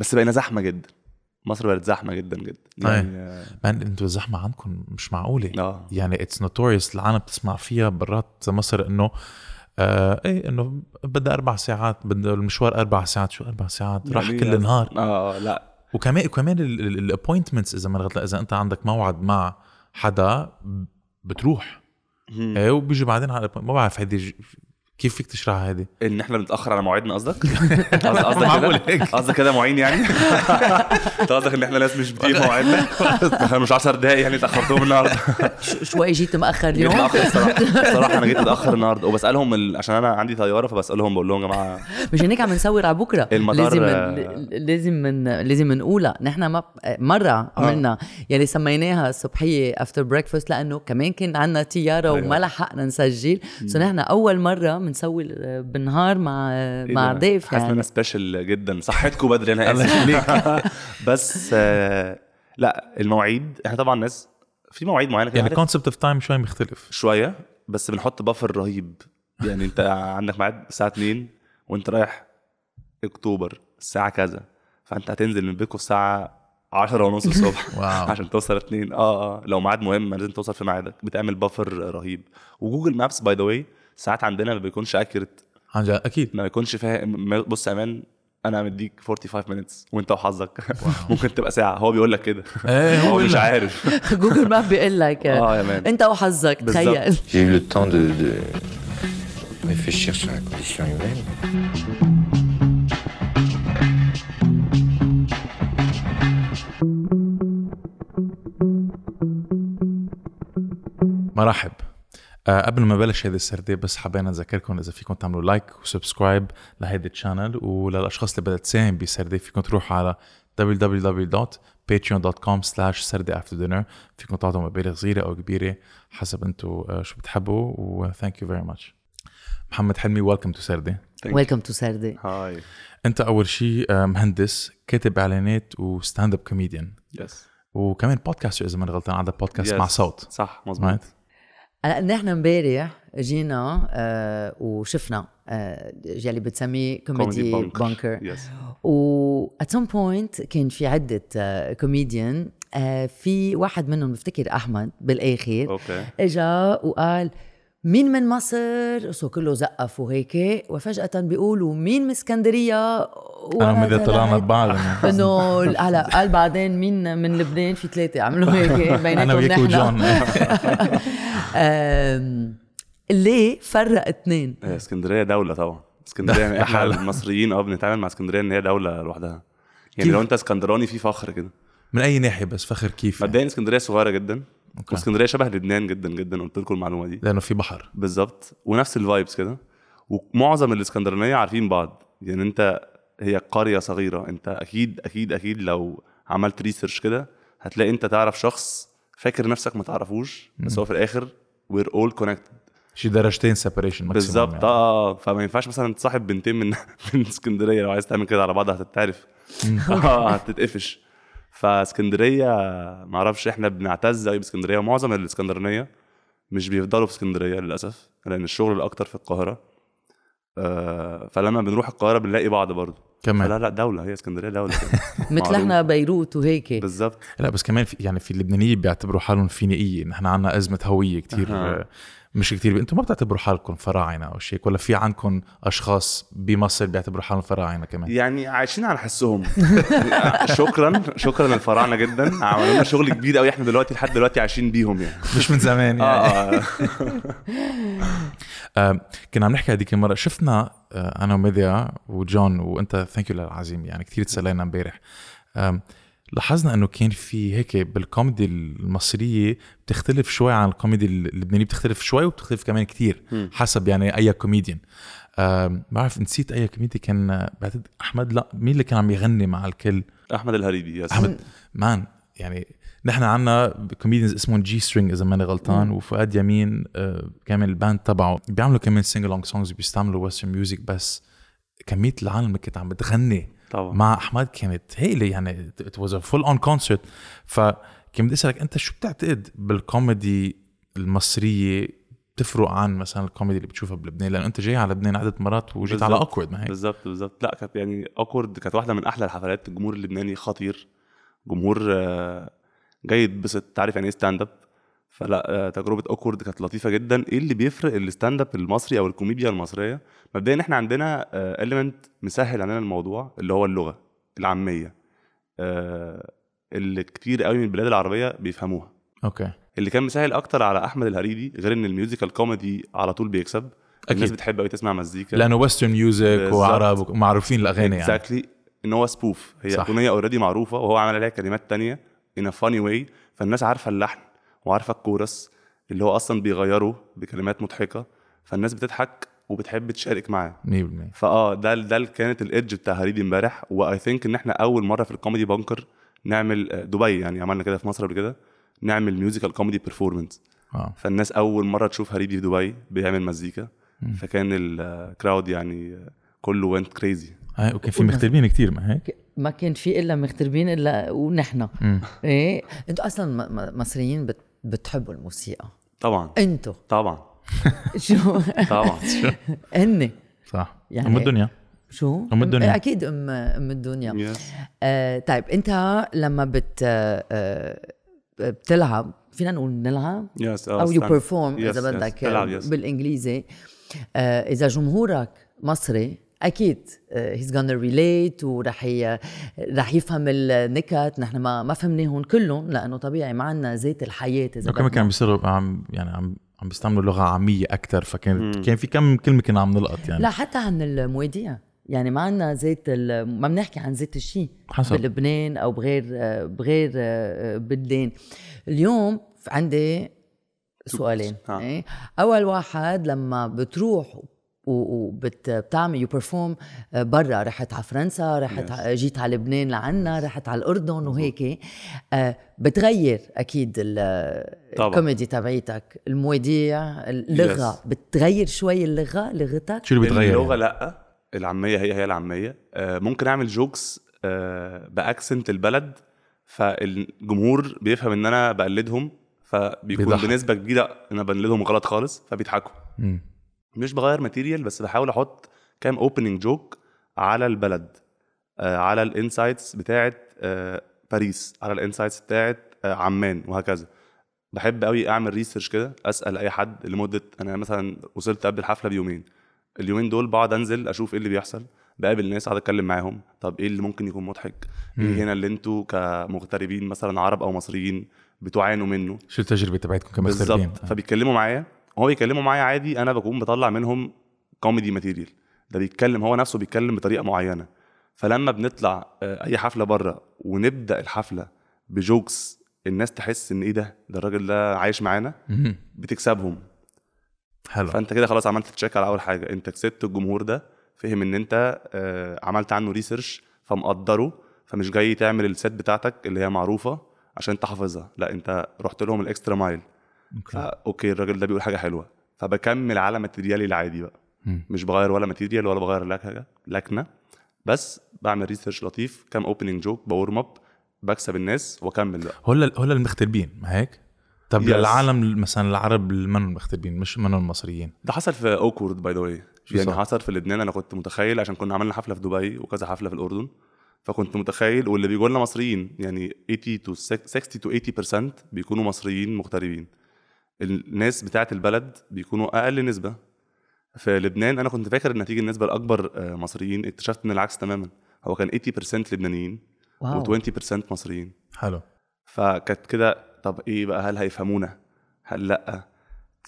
بس بقينا زحمة جدا. مصر بقت زحمة جدا جدا. يعني آه، man أنتوا الزحمة عندكم مش معقولة. آه. يعني it's notorious العالم بتسمع فيها برات مصر إنه آه إيه إنه بدها أربع ساعات بدها المشوار أربع ساعات. شو أربع ساعات؟ راح يعني كل النهار. آه لا. وكمان وكمان ال appointments إذا ما إذا أنت عندك موعد مع حدا بتروح. إيه وبيجي بعدين على ما بعرف هيدي كيف فيك تشرحها هيدي إن إحنا بنتاخر على مواعيدنا قصدك؟ قصد- قصدك معقول كده؟ هيك. قصدك كده معين يعني؟ أنت قصدك إن إحنا ناس مش بتيجي مواعيدنا؟ إحنا مش 10 دقايق يعني اتاخرتهم النهارده شوي جيت مأخر جيت اليوم متأخر الصراحة صراحة أنا جيت متأخر النهارده وبسألهم ال... عشان أنا عندي طيارة فبسألهم بقول لهم يا جماعة مشان هيك عم نصور على بكير المطار، لازم آه. لازم من لازم نقولها نحن ما مرة عملنا يلي سميناها الصبحيه after breakfast لأنه كمان كان عندنا طيارة أيوة. وما لحقنا نسجل So نحن أول مرة بنسوي بالنهار مع إيه مع؟ ضيف حاسس يعني أنا special جدا. صحتكم بدري أنا آسف بس آه، لا المواعيد إحنا طبعا ناس في مواعيد معينة يعني عارف؟ concept of time شوي مختلف. شوية بس بنحط buffer رهيب. يعني أنت عندك ميعاد الساعة 2 وأنت رايح أكتوبر الساعة كذا. فأنت هتنزل من بيتكم الساعة 10 ونص الصبح. عشان توصل 2 آه آه لو ميعاد مهم لازم توصل في ميعادك. بتعمل buffer رهيب. و Google Maps by the way ساعات عندنا ما بيكونش جد أكيد. ما بيكونش فاهم بص يا man أنا مديك 45 minutes وأنت وحظك. ممكن تبقى ساعة. هو بيقول لك كده. إيه هو مش عارف. Google Map بيقول لك آه يا man. أنت وحظك. تخيل. J'ai eu le temps de, de réfléchir sur la condition humaine. مرحب. آه قبل ما بلش هيدي السردة بس حبينا نذكركم إذا فيكم تعملوا like و subscribe لهيدي ال channel وللاشخاص اللي بدها تساهم بسردة فيكم تروحوا على www.patreon.com slash سردة after dinner. فيكم تعطوا مبالغ صغيرة أو كبيرة حسب أنتم آه شو بتحبوا و thank you very much. محمد حلمي welcome to سردة welcome to سردي hi أنت أول شيء آه، مهندس كاتب إعلانات و stand-up comedian Yes وكمان podcaster إذا ماني غلطان عندك بودكاست Yes. مع صوت. صح مظبوط. Right هلا نحن امبارح جينا آه وشفنا آه يلي بتسميه Comedy Bunker و at some point كان في عدة كوميديان في واحد منهم بفتكر أحمد بالآخر. أوكي. إجا وقال مين من مصر so كله زقف وهيك وفجأة بيقولوا مين من اسكندرية أنا ومدي طلعنا ببعض إنه هلا قال بعدين مين من لبنان في ثلاثة عملوا هيك بيناتهم أنا وياك نحن. وجون ليه فرق اثنين؟ هي اسكندرية دولة طبعا اسكندرية يعني إحنا. المصريين آه بنتعامل مع اسكندرية إن هي دولة لوحدها يعني؟ لو أنت اسكندراني في فخر كده من أي ناحية بس فخر كيف يعني؟ مبدئيا اسكندرية صغيرة جدا أوكي. واسكندرية شبه لبنان جدا جدا قلت لكم المعلومة دي. لأنه في بحر. بالظبط. ونفس ال vibes كده. ومعظم الإسكندرانية عارفين بعض. يعني أنت هي قرية صغيرة. أنت أكيد أكيد أكيد لو عملت research كده هتلاقي أنت تعرف شخص فاكر نفسك ما تعرفوش بس هو في الآخر we're all connected شي درجتين separation بالظبط. آه آه. فما ينفعش مثلا تصاحب بنتين من من إسكندرية. لو عايز تعمل كده على بعض هتتعرف. آه هتتقفش. فاسكندرية ما أعرفش إحنا بنعتز قوي باسكندرية ومعظم الإسكندرانية مش بيفضلوا في اسكندرية للأسف لأن الشغل الأكتر في القاهرة. آه فلما بنروح القاهرة بنلاقي بعض برضه. كمان. لا لا دولة هي اسكندرية دولة مثل. إحنا بيروت وهيك. بالظبط. لا بس كمان في يعني في اللبنانيه بيعتبروا حالهم فينيقيه نحن عنا أزمة هوية كتير. مش كتير. أنتم ما بتعتبروا حالكم فراعنة أو شيء ولا في عندكم أشخاص بمصر بيعتبروا حالهم فراعنة كمان؟ يعني عايشين على حسهم. شكرا شكرا للفراعنة جدا. عملوا لنا شغل كبير قوي إحنا دلوقتي لحد دلوقتي عايشين بيهم يعني. مش من زمان يعني. آه آه. آه، كنا عم نحكي هذيك المرة. شفنا آه، أنا وميديا وجون وأنت thank you للعزيمة يعني كثير تسلينا امبارح. لاحظنا إنه كان في هيك بالكوميدي المصرية بتختلف شوي عن الكوميدي اللبنانيه بتختلف شوي وبتختلف كمان كتير مم. حسب يعني أي كوميديان. آم، بعرف نسيت أي كوميدي كان بعتقد أحمد لا مين اللي كان عم يغني مع الكل؟ أحمد الهريدي yes. أحمد. مان يعني نحن عنا comedians اسمهم G String إذا ماني غلطان وفؤاد يمين آه، كمان ال band تبعه. بيعملوا كمان sing along songs بيستعملوا western music بس كمية العالم اللي كانت عم بتغني طبعا. مع أحمد كانت هيله يعني it was full on concert فكان بدي اسألك أنت شو بتعتقد بالكوميدي المصرية بتفرق عن مثلا الكوميدي اللي بتشوفها بلبنان؟ لأنه أنت جاي على لبنان عده مرات وجيت على. Awkward ما هيك؟ بالظبط بالظبط لا كانت يعني Awkward كانت واحدة من أحلى الحفلات. الجمهور اللبناني خطير. جمهور آه، جاي يتبسط تعرف يعني إيه stand up فلا آه، تجربة Awkward كانت لطيفة جدا. إيه اللي بيفرق ال stand up المصري أو الكوميديا المصرية؟ مبدئيا إحنا عندنا element مسهل علينا الموضوع اللي هو اللغة العامية. آه، اللي كتير قوي من البلاد العربية بيفهموها. okay. اللي كان مسهل أكتر على أحمد الهريدي غير إن ال musical comedy على طول بيكسب. الناس أكيد. بتحب قوي تسمع مزيكا. لأنه western music. وعرب ومعروفين الاغاني يعني. exactly إن هو spoof هي. أغنية already معروفة وهو عمل عليها كلمات تانية a funny way. فالناس عارفة اللحن. وعارفة الكورس اللي هو أصلا بيغيره بكلمات مضحكة فالناس بتضحك وبتحب تشارك معاه. 100% فآه ده ده كانت ال edge بتاع هريدي امبارح و I think إن إحنا أول مرة في ال Comedy Bunker نعمل آه، دبي يعني عملنا كده في مصر قبل كده نعمل musical comedy performance آه. فالناس أول مرة تشوف هريدي في دبي بيعمل مزيكا. فكان ال crowd يعني آه، كله went crazy high وكان في مغتربين كتير ما هيك؟ ما كان في إلا مغتربين إلا ونحن. مم. إيه؟ أنتوا أصلا م- م- مصريين بت بتحبوا الموسيقى؟ طبعا. أنتوا. طبعا. شو؟ طبعا. هن صح. يعني- أم الدنيا. شو؟ أم الدنيا. أكيد أم أم الدنيا. Yes. آه طيب أنت لما بت آه آه، بتلعب فينا نقول نلعب؟ Yes, uh, أو you perform إذا. بدك yes. بالإنجليزي. آه إذا جمهورك مصري أكيد he's gonna relate ورح ي... رح يفهم النكت نحن ما ما فهمناهم كلهم لأنه طبيعي ما عندنا زيت الحياة إذا وكمان بدنا. كانوا بيصيروا عم يعني عم عم بيستعملوا لغة عامية أكثر فكان كان في كم كلمة كنا عم نلقط يعني لا حتى عن المواضيع يعني ما عندنا زيت. ما بنحكي عن زيت الشيء حسب. بلبنان أو بغير بغير بلدان اليوم عندي سؤالين. إيه؟ أول واحد لما بتروح وبتعمل you perform برا رحت على فرنسا رحت Yes. جيت على لبنان لعنا رحت على الأردن وهيك آه، بتغير أكيد. الكوميدي تبعيتك المواضيع اللغة Yes. بتغير شوي اللغة لغتك شو اللي بيتغير اللغة يعني؟ لأ العامية هي هي العامية آه، ممكن أعمل jokes آه، ب accent البلد فالجمهور بيفهم إن أنا بقلدهم فبيكون بيضحك. بنسبة كبيرة أنا بقلدهم غلط خالص فبيضحكوا. مش بغير material بس بحاول أحط كام opening joke على البلد آه، على ال insights بتاعت آه، باريس على ال insights بتاعت آه، عمان وهكذا. بحب قوي أعمل research كده أسأل أي حد لمدة أنا مثلا وصلت قبل الحفلة بيومين. اليومين دول بقعد أنزل أشوف إيه اللي بيحصل بقابل ناس أقعد أتكلم معاهم. طب إيه اللي ممكن يكون مضحك؟ إيه هنا اللي أنتوا كمغتربين مثلا عرب أو مصريين بتعانوا منه؟ شو التجربة تبعتكم كمغتربين؟ بالظبط. فبيتكلموا معايا هو بيتكلموا معايا عادي أنا بكون بطلع منهم comedy material ده بيتكلم هو نفسه بيتكلم بطريقة معينة. فلما بنطلع آه، أي حفلة بره ونبدأ الحفلة ب jokes الناس تحس إن إيه ده؟ ده الراجل ده عايش معانا. بتكسبهم. حلو. فأنت كده خلاص عملت check على أول حاجة. أنت كسبت الجمهور ده فهم إن أنت آه، عملت عنه research فمقدره فمش جاي تعمل ال set بتاعتك اللي هي معروفة عشان انت حافظها لا أنت رحت لهم ال extra mile okay. فا okay الراجل ده بيقول حاجة حلوة فبكمل على material ي العادي بقى مم. مش بغير ولا material ولا بغير لكنه لكنة بس بعمل research لطيف كام opening joke ب warm up بكسب الناس وأكمل بقى هول هول المغتربين ما هيك؟ طب Yes. للعالم مثلا العرب اللي منهم مغتربين مش منهم المصريين ده حصل في Awkward by the way يعني؟ حصل في لبنان أنا كنت متخيل عشان كنا عملنا حفلة في دبي وكذا حفلة في الأردن فكنت متخيل واللي بيجوا لنا مصريين يعني 80 to 60 to 80% بيكونوا مصريين مغتربين الناس بتاعت البلد بيكونوا أقل نسبة. في لبنان أنا كنت فاكر إن هتيجي النسبة الأكبر آه، مصريين اكتشفت إن العكس تماما. هو كان 80% لبنانيين wow. و20% مصريين. حلو. فكانت كده طب إيه بقى؟ هل هيفهمونا؟ هل لأ؟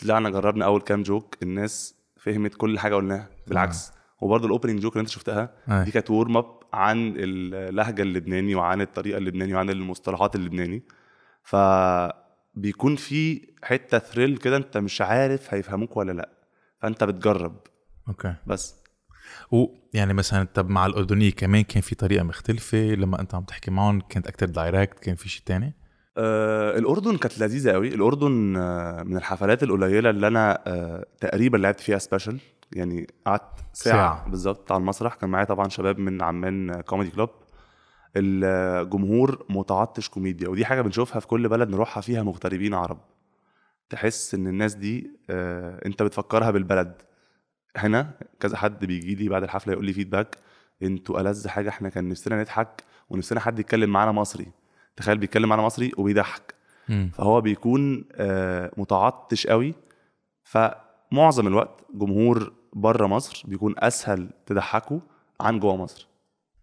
طلعنا جربنا أول كام joke الناس فهمت كل حاجة قلناها. بالعكس. وبرضه ال opening joke اللي أنت شفتها أي. دي كانت warm up عن اللهجة اللبناني وعن الطريقة اللبناني وعن المصطلحات اللبناني. فبيكون في حتة thrill كده انت مش عارف هيفهموك ولا لأ. فانت بتجرب. okay. بس. ويعني مثلا طب مع الأردنية كمان كان في طريقة مختلفة لما أنت عم تحكي معهم؟ كانت أكثر direct كان في شيء تاني؟ آه الأردن كانت لذيذة قوي الأردن آه من الحفلات القليلة اللي أنا آه تقريبا لعبت فيها special يعني قعدت ساعة, ساعة. ساعة. بالظبط على المسرح. كان معايا طبعا شباب من عمان Comedy Club الجمهور متعطش كوميديا ودي حاجة بنشوفها في كل بلد نروحها فيها مغتربين عرب. تحس إن الناس دي آه أنت بتفكرها بالبلد. هنا كذا حد بيجي لي بعد الحفلة يقول لي feedback أنتوا ألذ حاجة إحنا كان نفسنا نضحك ونفسنا حد يتكلم معانا مصري. تخيل بيتكلم معانا مصري وبيضحك. فهو بيكون آه، متعطش قوي. فمعظم الوقت جمهور بره مصر بيكون أسهل تضحكه عن جوه مصر.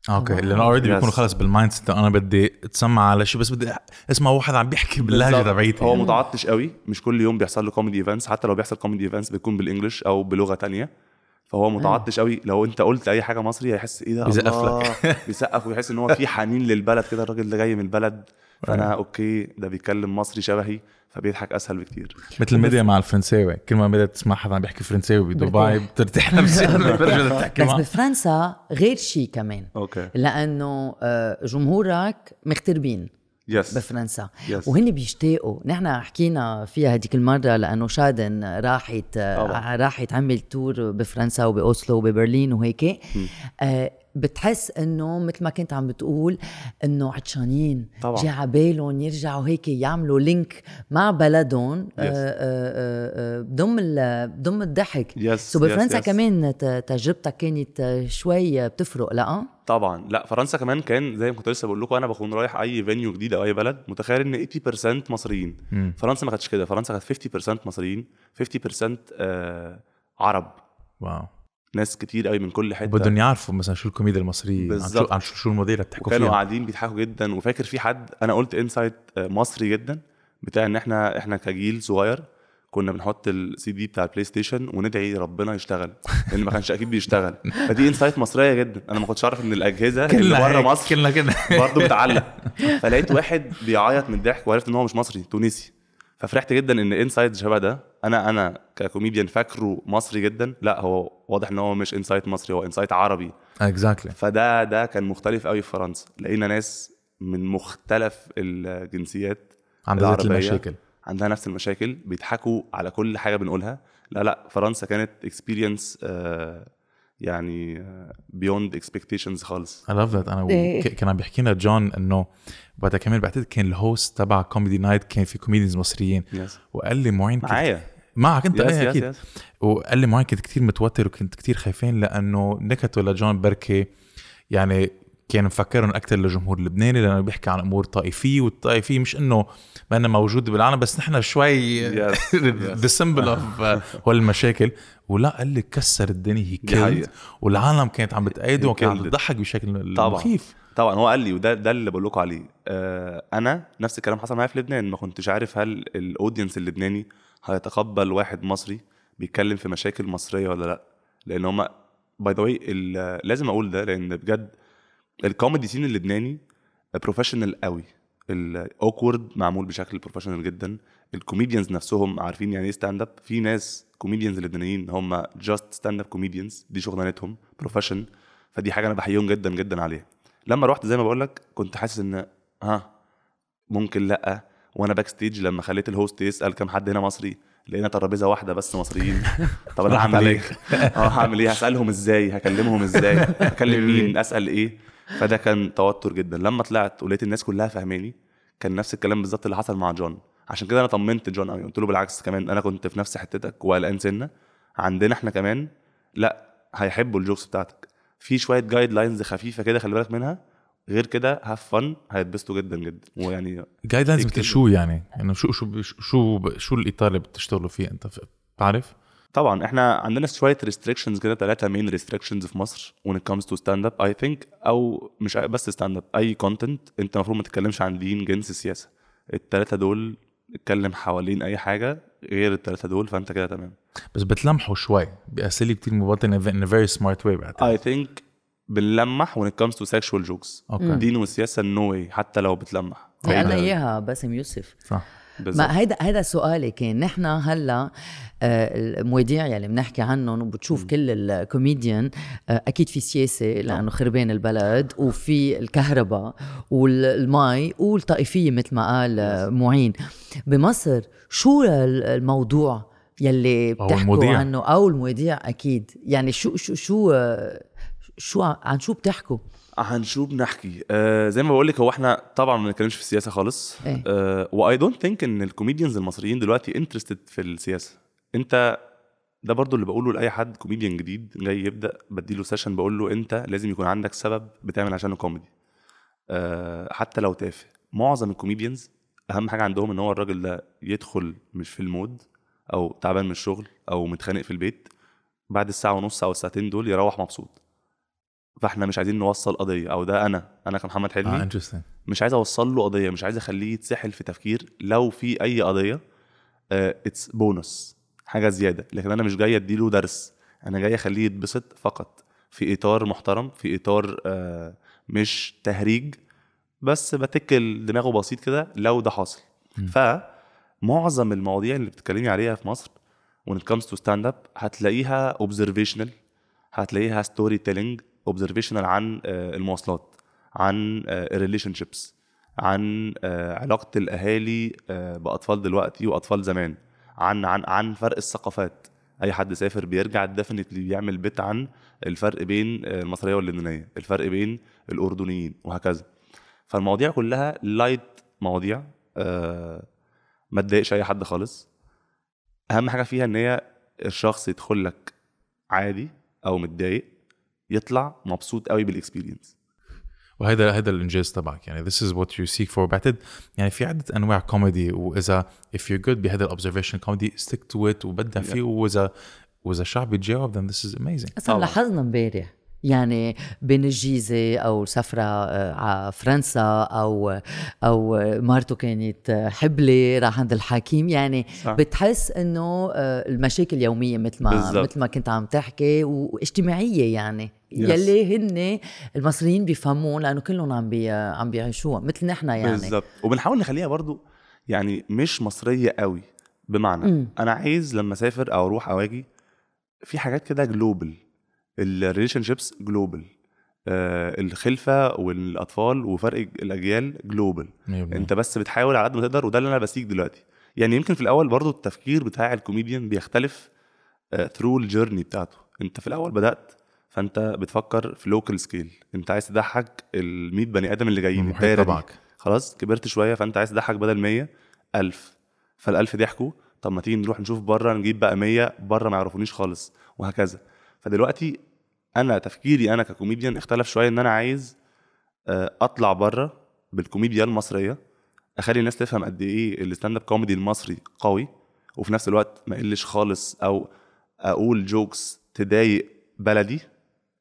okay لأنه already Yes. بيكونوا خلص بال mindset أنا بدي أتسمع على شيء بس بدي اسمع واحد عم بيحكي باللهجة. تبعيتي. هو متعطش قوي مش كل يوم بيحصل له comedy events حتى لو بيحصل comedy events بيكون بال English أو بلغة تانية. فهو متعطش قوي لو أنت قلت أي حاجة مصري هيحس إيه ده؟ بيسقف الله. بيسقف ويحس إن هو في حنين للبلد كده الراجل ده جاي من البلد. فأنا okay ده بيتكلم مصري شبهي. فبيضحك أسهل بكتير. مثل الميديا مع الفرنساوي. كل ما بدك تسمع حدا عم بيحكي فرنساوي بدبي. بترتاح نفسيا بترجع تحكي. بس بفرنسا غير شيء كمان. okay. لأنه آه، جمهورك مغتربين yes بفرنسا. yes. وهن بيشتاقوا. نحن حكينا فيها هديك المرة لأنه شادن راحت طبعاً. راحت عمل tour بفرنسا وبأوسلو وببرلين وهيك. آه بتحس إنه مثل ما كنت عم بتقول إنه عطشانين طبعاً. جا عبالهم يرجعوا هيك يعملوا link مع بلدهم Yes. آه، آه، آه، بضم ال- بضم الضحك yes so بفرنسا yes،. كمان ت- تجربتك كانت شوي بتفرق لا طبعا لا فرنسا كمان كان زي ما كنت لسه بقول لكم أنا بكون رايح أي venue جديد أو أي بلد متخيل إن 80% مصريين مم. فرنسا ما كانتش كده فرنسا كانت 50% مصريين 50% آه عرب wow ناس كتير قوي من كل حتة. بدهم يعرفوا مثلا شو الكوميديا المصرية عن شو بالظبط. عن شو, شو المواضيع اللي بتحكوا فيها. قاعدين بيضحكوا جدا. وفاكر في حد أنا قلت insight مصري جدا بتاع إن إحنا إحنا كجيل صغير كنا بنحط السي دي بتاع البلاي ستيشن وندعي ربنا يشتغل لأن ما كانش أكيد بيشتغل. فدي insight مصرية جدا. أنا ما كنتش أعرف إن الأجهزة اللي بره مصر كلنا كده. برضه بتعلق. فلقيت واحد بيعيط من الضحك وعرفت إن هو مش مصري تونسي. ففرحت جدا إن insight شبه ده. أنا أنا ككوميديان فاكره مصري جدا. لا هو واضح إن هو مش insight مصري هو insight عربي. exactly فده ده كان مختلف قوي في فرنسا. لقينا ناس من مختلف الجنسيات عندها ذات العربية. المشاكل. عندها نفس المشاكل بيضحكوا على كل حاجة بنقولها. لا لا فرنسا كانت experience يعني beyond expectations خالص. I love that. أنا. إيه. كان عم بيحكي لنا جون إنه وقتها كمان بعتقد كان ال host تبع comedy night كان في comedians مصريين. yes وقال لي معين معايا. معك انت إيه أكيد. وقال لي معين كنت كتير متوتر وكنت كتير خايفين لأنه نكته لجون بركي يعني كان مفكرهم أكثر للجمهور اللبناني لأنه بيحكي عن أمور طائفية والطائفية مش إنه ما إنها موجودة بالعالم بس نحن شوي the symbol of هول المشاكل ولا قال لي كسر الدنيا هي. killed والعالم كانت عم بتأيده وكانت عم killed. it. تضحك بشكل طبعاً. مخيف. طبعا هو قال لي وده ده اللي بقول لكم عليه. آه أنا نفس الكلام حصل معايا في لبنان ما كنتش عارف هل ال audience اللبناني هيتقبل واحد مصري بيتكلم في مشاكل مصرية ولا لأ؟ لأن هما by the way لازم أقول ده لأن بجد ال comedy scene اللبناني professional قوي. ال awkward معمول بشكل professional جدا. ال comedians نفسهم عارفين يعني إيه stand up في ناس comedians لبنانيين هم just stand up comedians دي شغلانتهم profession فدي حاجة أنا بحييهم جدا جدا عليها. لما رحت زي ما بقول لك كنت حاسس إن ها ممكن لأ. وأنا backstage لما خليت ال host يسأل كم حد هنا مصري لقينا ترابيزة واحدة بس مصريين طب أنا هعمل إيه؟ آه هعمل إيه؟ هسألهم إزاي؟ هكلمهم إزاي؟ هكلم مين؟ أسأل إيه؟ فده كان توتر جدا لما طلعت ولقيت الناس كلها فاهماني كان نفس الكلام بالظبط اللي حصل مع جون عشان كده أنا طمنت جون قوي قلت له بالعكس كمان أنا كنت في نفس حتتك وقلقان سنة عندنا إحنا كمان لأ هيحبوا ال jokes بتاعتك في شوية guidelines خفيفة كده خلي بالك منها غير كده have fun هيتبسطوا جدا جدا. ويعني guidelines شو يعني؟ انه شو شو شو شو الإطار اللي بتشتغلوا فيه؟ أنت بتعرف؟ طبعا إحنا عندنا شوية restrictions كده ثلاثة main restrictions في مصر when it comes to stand up I think. أو مش بس stand up أي content أنت المفروض ما تتكلمش عن دين جنس سياسة. الثلاثه دول اتكلم حوالين أي حاجة غير الثلاثه دول فأنت كده تمام. بس بتلمحوا شوي. باساليب كتير مبطنه in a very smart way بعتقد. I think بنلمح when it comes to sexual jokes. دين والسياسة no way حتى لو بتلمح. قالنا هيدا- إياها باسم يوسف. صح. بالظبط. ما هيدا هيدا سؤالي كان. نحن هلا آه، المواضيع يلي بنحكي عنهم وبتشوف كل الكوميديان آه، أكيد في سياسة لأنه خربان البلد وفي الكهرباء والمي والطائفية مثل ما قال آه، معين. بمصر شو ال- الموضوع يلي بتحكوا. عنه؟ أو المواضيع أكيد. يعني شو شو شو شو عن شو بتحكوا؟ عن شو بنحكي؟ آه زي ما بقول لك هو إحنا طبعا ما بنتكلمش في السياسة خالص. آه I don't think إن ال comedians المصريين دلوقتي interested في السياسة. أنت ده برضو اللي بقوله لأي حد كوميديان جديد جاي يبدأ بديله session بقول له أنت لازم يكون عندك سبب بتعمل عشانه كوميدي آه حتى لو تافه. معظم ال comedians أهم حاجة عندهم إن هو الراجل ده يدخل مش في ال mood أو تعبان من الشغل أو متخانق في البيت بعد الساعة ونص أو الساعتين دول يروح مبسوط. فاحنا مش عايزين نوصل قضية. أو ده أنا. أنا كمحمد حلمي interesting مش عايز أوصل له قضية. مش عايز أخليه يتسحل في تفكير. لو في أي قضية it's bonus حاجة زيادة. لكن أنا مش جاي أديله درس. أنا جاي أخليه يتبسط فقط. في إطار محترم في إطار آه، مش تهريج. بس بتكل دماغه بسيط كده. لو ده حاصل. فمعظم المواضيع اللي بتتكلمي عليها في مصر when it comes to stand up هتلاقيها observational. هتلاقيها storytelling observational عن آه، المواصلات عن ال relationships عن آه، علاقة الأهالي آه، بأطفال دلوقتي وأطفال زمان عن عن عن فرق الثقافات. أي حد سافر بيرجع definitely بيعمل bit عن الفرق بين آه، المصرية واللبنانيه الفرق بين الأردنيين وهكذا. فالمواضيع كلها light مواضيع آه، ما تضايقش أي حد خالص. أهم حاجة فيها إن هي الشخص يدخل لك عادي أو متضايق. يطلع مبسوط قوي بال experience وهذا هذا الإنجاز تبعك. يعني this is what you seek for. بعتقد يعني في عدة أنواع كوميدي وإذا if you're good بهذا ال observation comedy stick to it وبدع فيه وإذا وإذا الشعب يتجاوب then this is amazing. أصلا. لاحظنا امبارح يعني بين الجيزة أو سفرة آه، على فرنسا أو أو مرته كانت آه، حبلة راح عند الحكيم يعني صح. بتحس إنه آه، المشاكل يومية مثل ما بالظبط. مثل ما كنت عم تحكي واجتماعية يعني yes. يلي هن المصريين بيفهموه لأنه كلهم عم بي عم بيعيشوها مثل نحن يعني بالظبط وبنحاول نخليها برضو يعني مش مصرية قوي بمعنى مم. أنا عايز لما أسافر أو أروح أو أجي في حاجات كده global ال relationships global آه الخلفة والأطفال وفرق الأجيال global أنت بس بتحاول على قد ما تقدر وده اللي أنا ب seek دلوقتي. يعني يمكن في الأول برضو التفكير بتاع الكوميديان بيختلف through ال journey بتاعته. أنت في الأول بدأت فأنت بتفكر في local scale أنت عايز تضحك ال 100 بني آدم اللي جايين الدايرة تبعك خلاص كبرت شوية فأنت عايز تضحك بدل 100 1000 فال1000 ضحكوا. طب ما تيجي نروح نشوف بره نجيب بقى 100 بره ما يعرفونيش خالص وهكذا. فدلوقتي أنا تفكيري أنا ككوميديان اختلف شوية إن أنا عايز آه، أطلع بره بالكوميديا المصرية أخلي الناس تفهم قد إيه ال stand up comedy المصري قوي وفي نفس الوقت ما يقلش خالص أو أقول jokes تضايق بلدي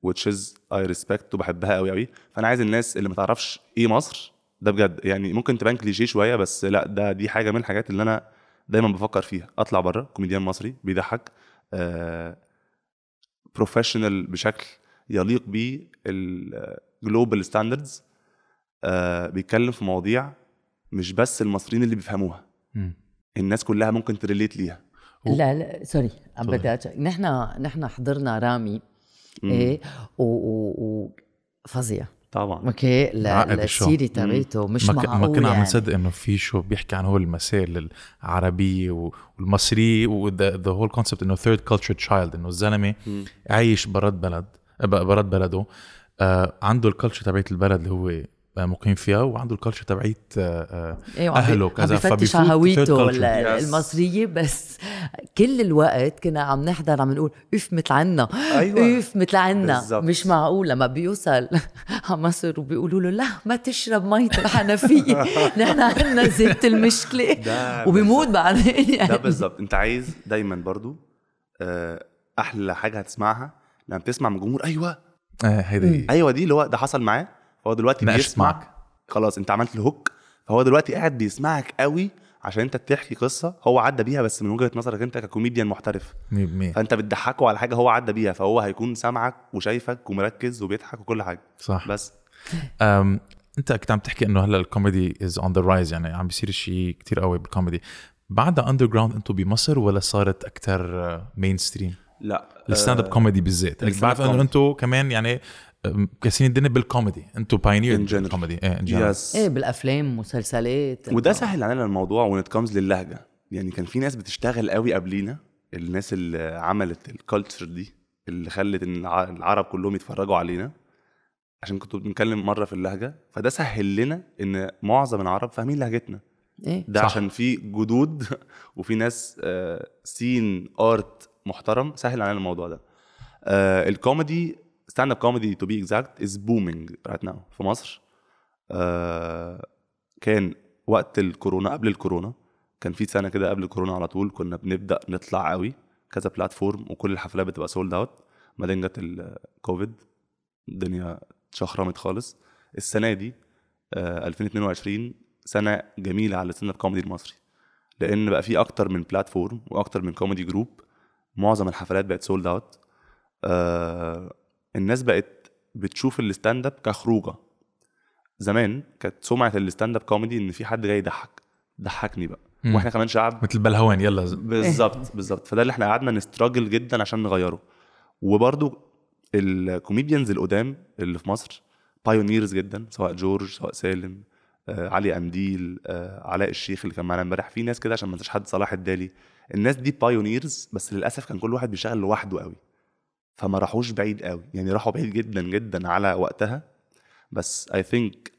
which is I respect وبحبها قوي قوي فأنا عايز الناس اللي ما تعرفش إيه مصر ده بجد. يعني ممكن تبان كليشيه شوية بس لأ ده دي حاجة من الحاجات اللي أنا دايما بفكر فيها. أطلع بره كوميديان مصري بيضحك professional بشكل يليق بيه ال global standards بيتكلم في مواضيع مش بس المصريين اللي بيفهموها مم. الناس كلها ممكن ت relate ليها و- لا لا sorry عم. بدي نحن نحن حضرنا رامي مم. إيه و, و, و فظيع طبعا okay. السيره تبعته مش ما. معقول ما كنا عم يعني. نصدق إنه في شو بيحكي عن هو المسائل العربية و- والمصريه و the whole concept إنه third culture child إنه الزلمة. عايش برات بلد ب- برات بلده آه عنده ال culture تبعت البلد اللي هو مقيم فيها وعنده ال culture تبعت آه آه أهله عم كذا، بفتش فبيفوت على هويته. المصرية بس كل الوقت كنا عم نحضر عم نقول اف مثل عنا أيوة. اف مثل عنا. بالظبط. مش معقول لما بيوصل على مصر وبيقولوا له لا ما تشرب ميه الحنفيه نحن عندنا زيت المشكلة. وبيموت بعدين يعني. ده بالظبط أنت عايز دايما برضو آه، أحلى حاجة هتسمعها لما بتسمع من الجمهور أيوه. آه هيدي. أيوه دي اللي هو ده حصل معاه. فهو دلوقتي ناقشت بيسمع. معك. خلاص انت عملت ال hook فهو دلوقتي قاعد بيسمعك قوي عشان انت بتحكي قصة هو عدى بيها بس من وجهة نظرك انت ككوميديان محترف. 100% فانت بتضحكه على حاجة هو عدى بيها فهو هيكون سامعك وشايفك ومركز وبيضحك وكل حاجة. صح. بس. أم انت كنت عم تحكي انه هلا ال comedy is on the rise يعني عم بيصير شيء كتير قوي بالكوميدي. بعدها underground أنتم بمصر ولا صارت أكثر mainstream؟ لا ال stand up آه، كوميدي بالذات. يعني بعرف إنه. أنتم كمان يعني كاسين الدنيا بالكوميدي. أنتم pioneer. بالكوميدي. إيه. yes إيه بالأفلام مسلسلات. وده سهل علينا الموضوع when it comes للهجة. يعني كان في ناس بتشتغل قوي قبلينا الناس اللي عملت ال culture دي اللي خلت إن الع- العرب كلهم يتفرجوا علينا. عشان كنت بنتكلم مرة في اللهجة. فده سهل لنا إن معظم العرب فاهمين لهجتنا. إيه. ده صح. عشان في جدود وفي ناس آه، scene art محترم سهل علينا الموضوع ده. آه، ال comedy stand up comedy to be exact is booming right now في مصر. آه، كان وقت الكورونا قبل الكورونا كان في سنة كده قبل الكورونا على طول كنا بنبدأ نطلع قوي كذا platform وكل الحفلات بتبقى sold out بعدين جت الكوفيد الدنيا اتشخرمت خالص. السنة دي آه، 2022 سنة جميلة على ال stand up comedy المصري. لأن بقى في أكتر من platform وأكتر من comedy group معظم الحفلات بقت sold out آه الناس بقت بتشوف ال stand up كخروجة. زمان كانت سمعة ال stand up comedy إن في حد جاي يضحك ضحكني بقى. مم. وإحنا كمان شعب مثل بلهوان يلا. بالظبط بالظبط. فده اللي إحنا قعدنا ن struggle جدا عشان نغيره. وبرضو ال comedians القدام اللي في مصر pioneers جدا سواء جورج سواء سالم آه، علي قنديل آه، علاء الشيخ اللي كان معانا امبارح. في ناس كده عشان ما انساش حد صلاح الدالي. الناس دي pioneers بس للأسف كان كل واحد بيشتغل لوحده قوي. فما راحوش بعيد قوي. يعني راحوا بعيد جدا جدا على وقتها. بس I think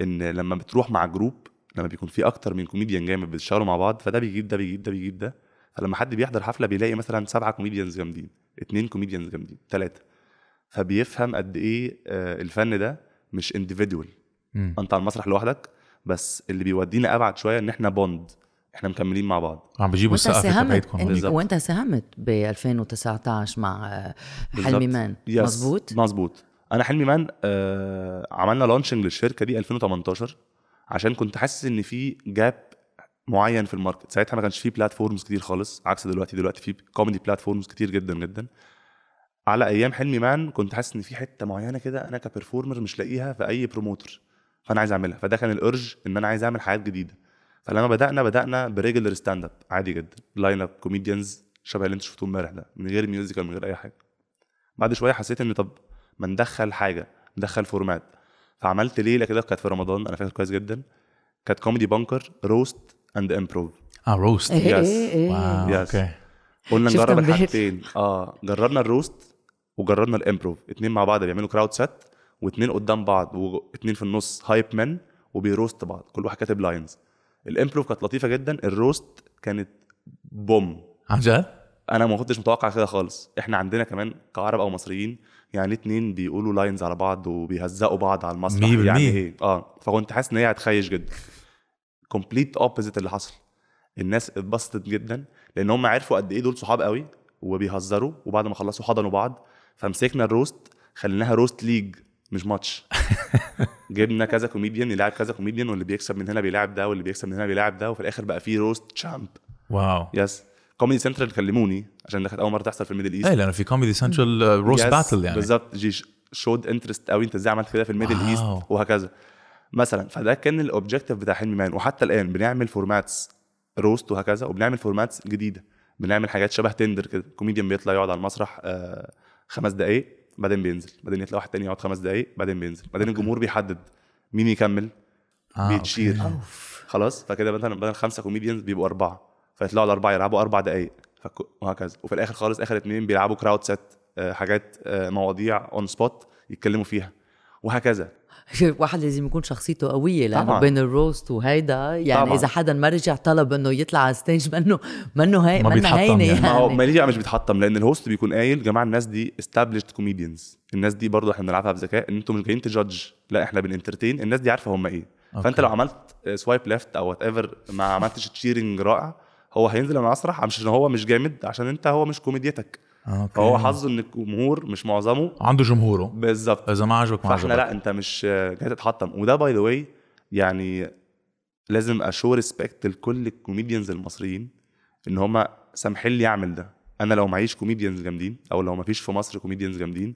إن لما بتروح مع group لما بيكون في أكتر من كوميديان جامد بتشتغلوا مع بعض فده بيجيب ده بيجيب ده بيجيب ده. فلما حد بيحضر حفلة بيلاقي مثلا سبعة comedians جامدين اتنين comedians جامدين ثلاثة فبيفهم قد إيه آه، الفن ده مش individual. أنت على المسرح لوحدك بس اللي بيودينا أبعد شوية إن إحنا bond إحنا مكملين مع بعض. عم بيجيبوا وانت السقف إن- بالظبط. وانت ساهمت ب 2019 مع آه، حلمي. مان. Yes. مزبوط مظبوط. أنا حلمي مان آه عملنا launching للشركة دي 2018 عشان كنت حاسس إن في gap معين في ال market. ساعتها ما كانش في platforms كتير خالص عكس دلوقتي. دلوقتي في comedy platforms كتير جدا جدا. على أيام حلمي مان كنت حاسس إن في حتة معينة كده أنا ك performer مش لاقيها في أي promoter فأنا عايز أعملها. فده كان ال urge إن أنا عايز أعمل حاجات جديدة. فلما بدأنا بدأنا ب regular stand up عادي جدا. line up comedians شبه اللي انت شفتوه امبارح ده من غير musical من غير أي حاجة. بعد شوية حسيت إن طب ما ندخل حاجة ندخل format فعملت ليلة كده كانت في رمضان أنا فاكر كويس جدا. كانت كوميدي بانكر roast and improv آه roast. إيه إيه wow Yes. okay. قلنا نجرب. الحاجتين. آه جربنا ال roast وجربنا ال improv اتنين مع بعض بيعملوا crowd set واتنين قدام بعض واتنين في النص hype man وبي roast بعض. كل واحد كاتب lines ال improv كانت لطيفة جدا. ال roast كانت bomb عن جد؟ أنا ما كنتش متوقع كده خالص. إحنا عندنا كمان كعرب أو مصريين يعني اتنين بيقولوا lines على بعض وبيهزقوا بعض على المسرح. يعني إيه؟ آه. فكنت حاسس إن هي هتخيش جدا. complete opposite اللي حصل. الناس اتبسطت جدا لأن هم عرفوا قد إيه دول صحاب قوي وبيهزروا وبعد ما خلصوا حضنوا بعض. فمسكنا ال roast خليناها roast league مش ماتش. جبنا كذا كوميديان يلعب كذا كوميديان واللي بيكسب من هنا بيلاعب ده واللي بيكسب من هنا بيلاعب ده وفي الآخر بقى في roast champ wow. yes كوميدي سنترال كلموني عشان ده كانت أول مرة تحصل في ال Middle East إيه لأنه في كوميدي سنترال roast battle يعني. بالظبط. they showed interest قوي. أنت إزاي عملت كده في ال Middle wow. East وهكذا. مثلا فده كان ال objective بتاع حلمي مان وحتى الآن بنعمل formats roast وهكذا وبنعمل formats جديدة. بنعمل حاجات شبه Tinder كده. كوميديان بيطلع يقعد على المسرح آه خمس دقائق بعدين بينزل. بعدين يطلع واحد تاني يقعد خمس دقائق بعدين بينزل. بعدين الجمهور بيحدد مين يكمل آه، بيتشير. خلاص؟ فكده مثلا بدل خمسة comedians بيبقوا أربعة. فيطلعوا الأربعة يلعبوا أربع دقائق وهكذا. وفي الآخر خالص آخر اتنين بيلعبوا crowd set حاجات آه، مواضيع on spot يتكلموا فيها. وهكذا. واحد لازم يكون شخصيته قوية لأنه طبعاً. بين ال roast وهيدا يعني طبعاً. إذا حدا ما رجع طلب إنه يطلع على stage منه منه هي ما منه بيتحطم هينة يعني. ما هو يعني ماليش مش بيتحطم لأن ال host بيكون قايل جماعة الناس دي established comedians الناس دي برضه إحنا بنلعبها بذكاء إن أنتوا مش جايين ت judge لا إحنا بن entertain الناس دي عارفة هم إيه okay. فأنت لو عملت swipe left أو whatever ما عملتش تشيرنج رائع هو هينزل من المسرح مش عشان هو مش جامد عشان أنت هو مش comedy تك okay. فهو حظه إن الجمهور مش معظمه. عنده جمهوره. بالظبط. إذا ما عجبك ما فإحنا لا أنت مش جاي تتحطم. وده by the way يعني لازم a show respect لكل ال comedians المصريين إن هم سامحين لي اعمل ده. أنا لو معيش comedians جامدين أو لو ما فيش في مصر comedians جامدين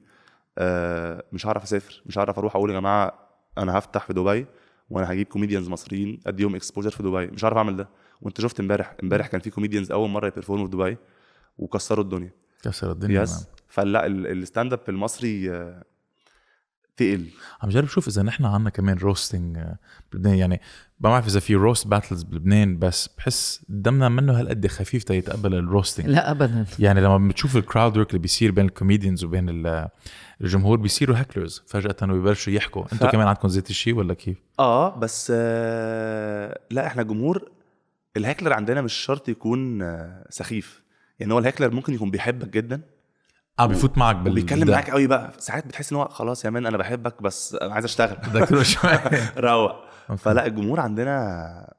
آه مش هعرف أسافر. مش هعرف أروح أقول يا جماعة أنا هفتح في دبي وأنا هجيب comedians مصريين اديهم exposure في دبي. مش هعرف أعمل ده. وأنت شفت إمبارح إمبارح كان في comedians أول مرة ي perform وا في دبي وكسروا الدنيا. كسر الدنيا yes. فلا ال- ال stand up المصري آه، تقل. عم جرب شوف إذا نحن عنا كمان roasting بلبنان يعني ما بعرف إذا في roast battles بلبنان بس بحس دمنا منه هالقد خفيف تيتقبل ال roasting لا ابدا. يعني لما بتشوف ال crowd work اللي بيصير بين ال comedians وبين ال- الجمهور بيصيروا hecklers فجأة ويبلشوا يحكوا. أنتم ف- كمان عندكم زيت الشيء ولا كيف؟ آه بس آه لا إحنا جمهور ال heckler عندنا مش شرط يكون آه سخيف. يعني هو ال heckler ممكن يكون بيحبك جدا. آه بيفوت معك بال وبيتكلم معاك قوي بقى. ساعات بتحس إن هو خلاص يا man أنا بحبك بس أنا عايز أشتغل. شوي روق. فلا الجمهور عندنا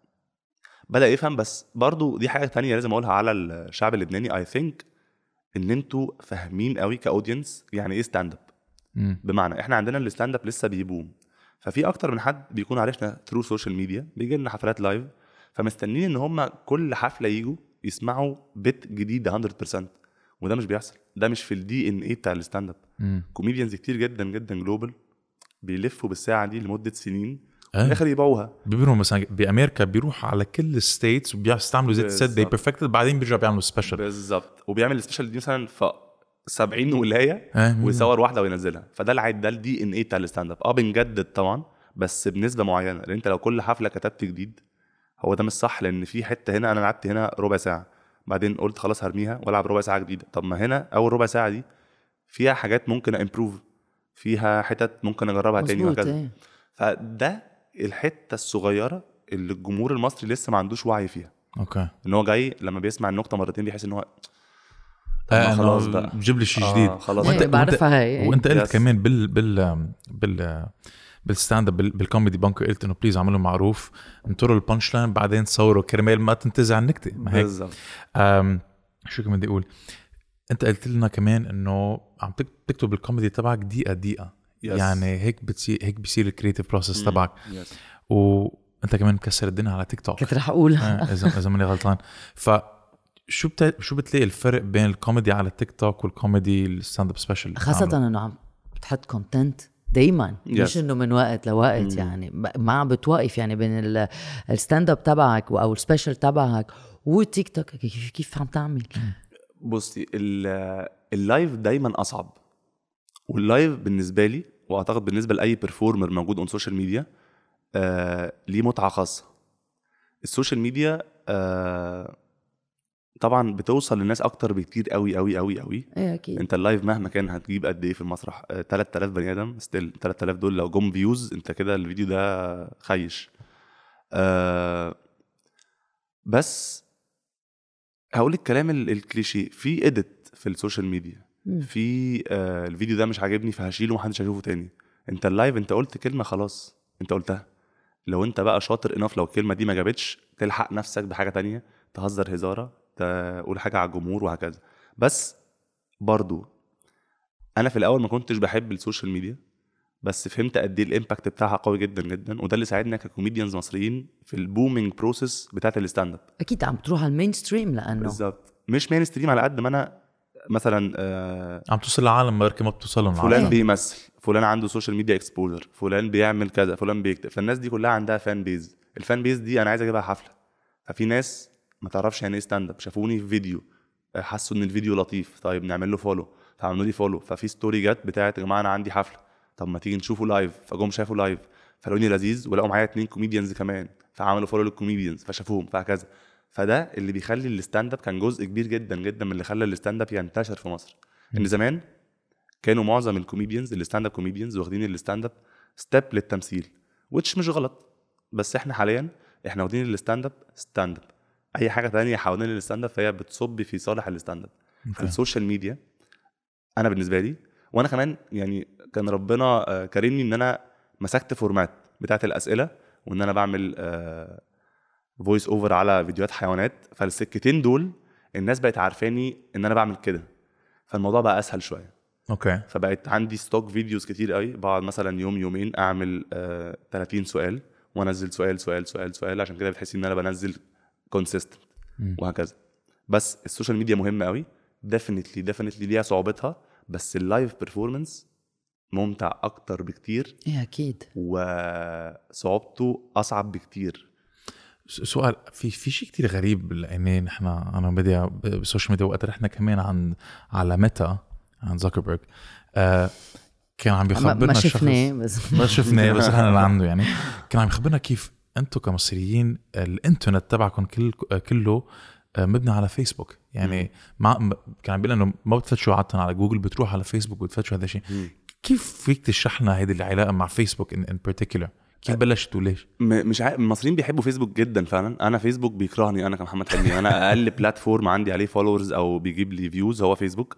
بدأ يفهم بس برضو دي حاجة تانية لازم أقولها على الشعب اللبناني. I think إن أنتوا فاهمين قوي ك audience يعني إيه stand up. بمعنى إحنا عندنا ال stand up لسه بي bomb. ففي أكتر من حد بيكون عارفنا through social media بيجي لنا حفلات live فمستنيين إن هم كل حفلة يجوا يسمعوا bit جديد 100% وده مش بيحصل. ده مش في ال DNA بتاع ال stand up. comedians كتير جدا جدا global بيلفوا بالساعة دي لمدة سنين في آه. الآخر يبيعوها. بيبروا مثلا بامريكا بيروح على كل ال states وبيستعملوا زيت ال set دي. بي perfect ها بعدين بيرجعوا بيعملوا special بالظبط. وبيعمل ال special دي مثلا في 70 ولاية آه. ويصور واحدة وينزلها. فده العادي ده ال DNA بتاع ال stand up آه بنجدد طبعا بس بنسبة معينة. لأن أنت لو كل حفلة كتبت جديد هو ده مش صح لأن في حتة هنا أنا لعبت هنا ربع ساعة بعدين قلت خلاص هرميها وألعب ربع ساعة جديدة. طب ما هنا أول ربع ساعة دي فيها حاجات ممكن improv فيها حتت ممكن أجربها تاني وهكذا. إيه فده الحتة الصغيرة اللي الجمهور المصري لسه ما عندوش وعي فيها. okay. إن هو جاي لما بيسمع النقطة مرتين بيحس إن هو آه خلاص بقى. بجيب لي شيء آه، جديد خلاص. إيه، وأنت- بعرفها هي. وأنت قلت. كمان بال بال بال بال stand up بال- بالكوميدي بانكو قلت إنه please اعملوا معروف انطروا ال punch line بعدين تصوروا كرمال ما تنتزع النكتة ما هيك؟ بالظبط شو كمان بدي أقول؟ أنت قلت لنا كمان إنه عم تك- تكتب الكوميدي تبعك دقيقة دقيقة. Yes. يعني هيك بتصير هيك بيصير ال creative process مم. تبعك. Yes. وانت كمان مكسر الدنيا على تيك توك كنت رح اقولها آه، اذا إذا ماني غلطان. ف شو بت... شو بتلاقي الفرق بين الكوميدي على التيك توك وال comedy ال stand up special خاصة إنه عم بتحط content دايما مش Yes. إنه من وقت لوقت مم. يعني. ما عم بتوقف يعني بين ال- ال stand up تبعك أو ال special تبعك والتيك توك كيف كيف عم تعمل؟ بصي ال- ال live دايما أصعب. وال live بالنسبة لي وأعتقد بالنسبة لأي performer موجود on social media آه ليه متعة خاصة. ال social media آه طبعا بتوصل للناس أكتر بكتير قوي قوي قوي قوي. إيه أكيد. أنت ال live مهما كان هتجيب قد إيه في المسرح. آه 3000 بني آدم still 3000 دول لو جم views أنت كده الفيديو ده خيش. آه بس هقول الكلام ال- الكليشيه. في edit في ال social media. مم. في آه الفيديو ده مش عاجبني فهشيله ومحدش هيشوفه تاني. أنت ال live أنت قلت كلمة خلاص. أنت قلتها. لو أنت بقى شاطر enough لو الكلمة دي ما جابتش تلحق نفسك بحاجة تانية تهزر هزارة. تقول حاجة على الجمهور وهكذا. بس برضو أنا في الأول ما كنتش بحب ال social media بس فهمت قد إيه ال impact بتاعها قوي جدا جدا وده اللي ساعدنا ك comedians مصريين في ال booming process بتاعت ال stand up أكيد عم تروح على ال mainstream لأنه. بالظبط. مش mainstream على قد ما أنا مثلا آه عم توصل لعالم بركي ما بتوصلهم فلان. بيمثل فلان عنده social media exposure فلان بيعمل كذا فلان بيكتب فالناس دي كلها عندها fan base ال fan base دي أنا عايز أجيبها حفلة. ففي ناس ما تعرفش يعني إيه stand up شافوني في فيديو آه، حسوا إن الفيديو لطيف. طيب نعمل له follow فعملوا لي follow ففي story جت بتاعت يا جماعة أنا عندي حفلة. طب ما تيجي نشوفه live فجم شافوا live فلقوني لذيذ ولقوا معايا اتنين comedians كمان. فعملوا follow لل comedians فشافوهم. فهكذا. فده اللي بيخلي ال stand up كان جزء كبير جدا جدا من اللي خلى ال stand up ينتشر في مصر. إن زمان كانوا معظم ال comedians ال stand up comedians واخدين ال stand up step للتمثيل which مش غلط. بس إحنا حاليا إحنا واخدين ال stand up stand up أي حاجة تانية حوالين ال stand up فهي بتصب في صالح ال stand up. ال social media أنا بالنسبة لي وأنا كمان يعني كان ربنا آه، كرمني إن أنا مسكت format بتاعت الأسئلة وإن أنا بعمل voice over على فيديوهات حيوانات. فالسكتين دول الناس بقت عارفاني إن أنا بعمل كده. فالموضوع بقى أسهل شوية. Okay. فبقت عندي stock videos كتير قوي. بقعد مثلا يوم يومين أعمل آه 30 سؤال وأنزل سؤال سؤال سؤال سؤال عشان كده بتحسي إن أنا بنزل consistent. وهكذا. بس ال social media مهمة قوي. definitely definitely ليها صعوبتها. بس ال live performance ممتع أكتر بكتير. إيه أكيد. وصعوبته أصعب بكتير. سؤال في في شيء كتير غريب لاني نحن أنا وميديا ب- بال social media وقت رحنا كمان عن على ميتا عن زكربرج آه كان عم بيخبرنا ما شفناه بس. ما شفناه بس إحنا اللي عنده يعني. كان عم يخبرنا كيف أنتم كمصريين الإنترنت تبعكم كل كله آه، مبني على فيسبوك يعني مع م- كان عم بيقول إنه ما بتفتشوا عادة على جوجل بتروح على فيسبوك وبتفتشوا هذا الشيء. كيف فيك تشرح لنا هيدي العلاقة مع فيسبوك in in particular كيف بلشت وليش؟ مش عارف المصريين بيحبوا فيسبوك جدا فعلا أنا فيسبوك بيكرهني أنا كمحمد حلمي أنا أقل platform عندي عليه followers أو بيجيب لي views هو فيسبوك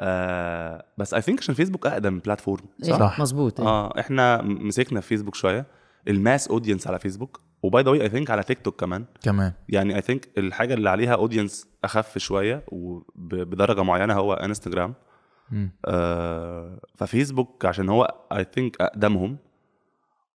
آه بس I think عشان فيسبوك أقدم platform إيه، صح. مزبوط إيه. آه إحنا مسكنا في فيسبوك شوية ال mass audience على فيسبوك و by the way I think على تيك توك كمان. كمان يعني I think الحاجة اللي عليها audience أخف شوية وبدرجه معينة هو انستجرام. آه ففيسبوك عشان هو I think أقدمهم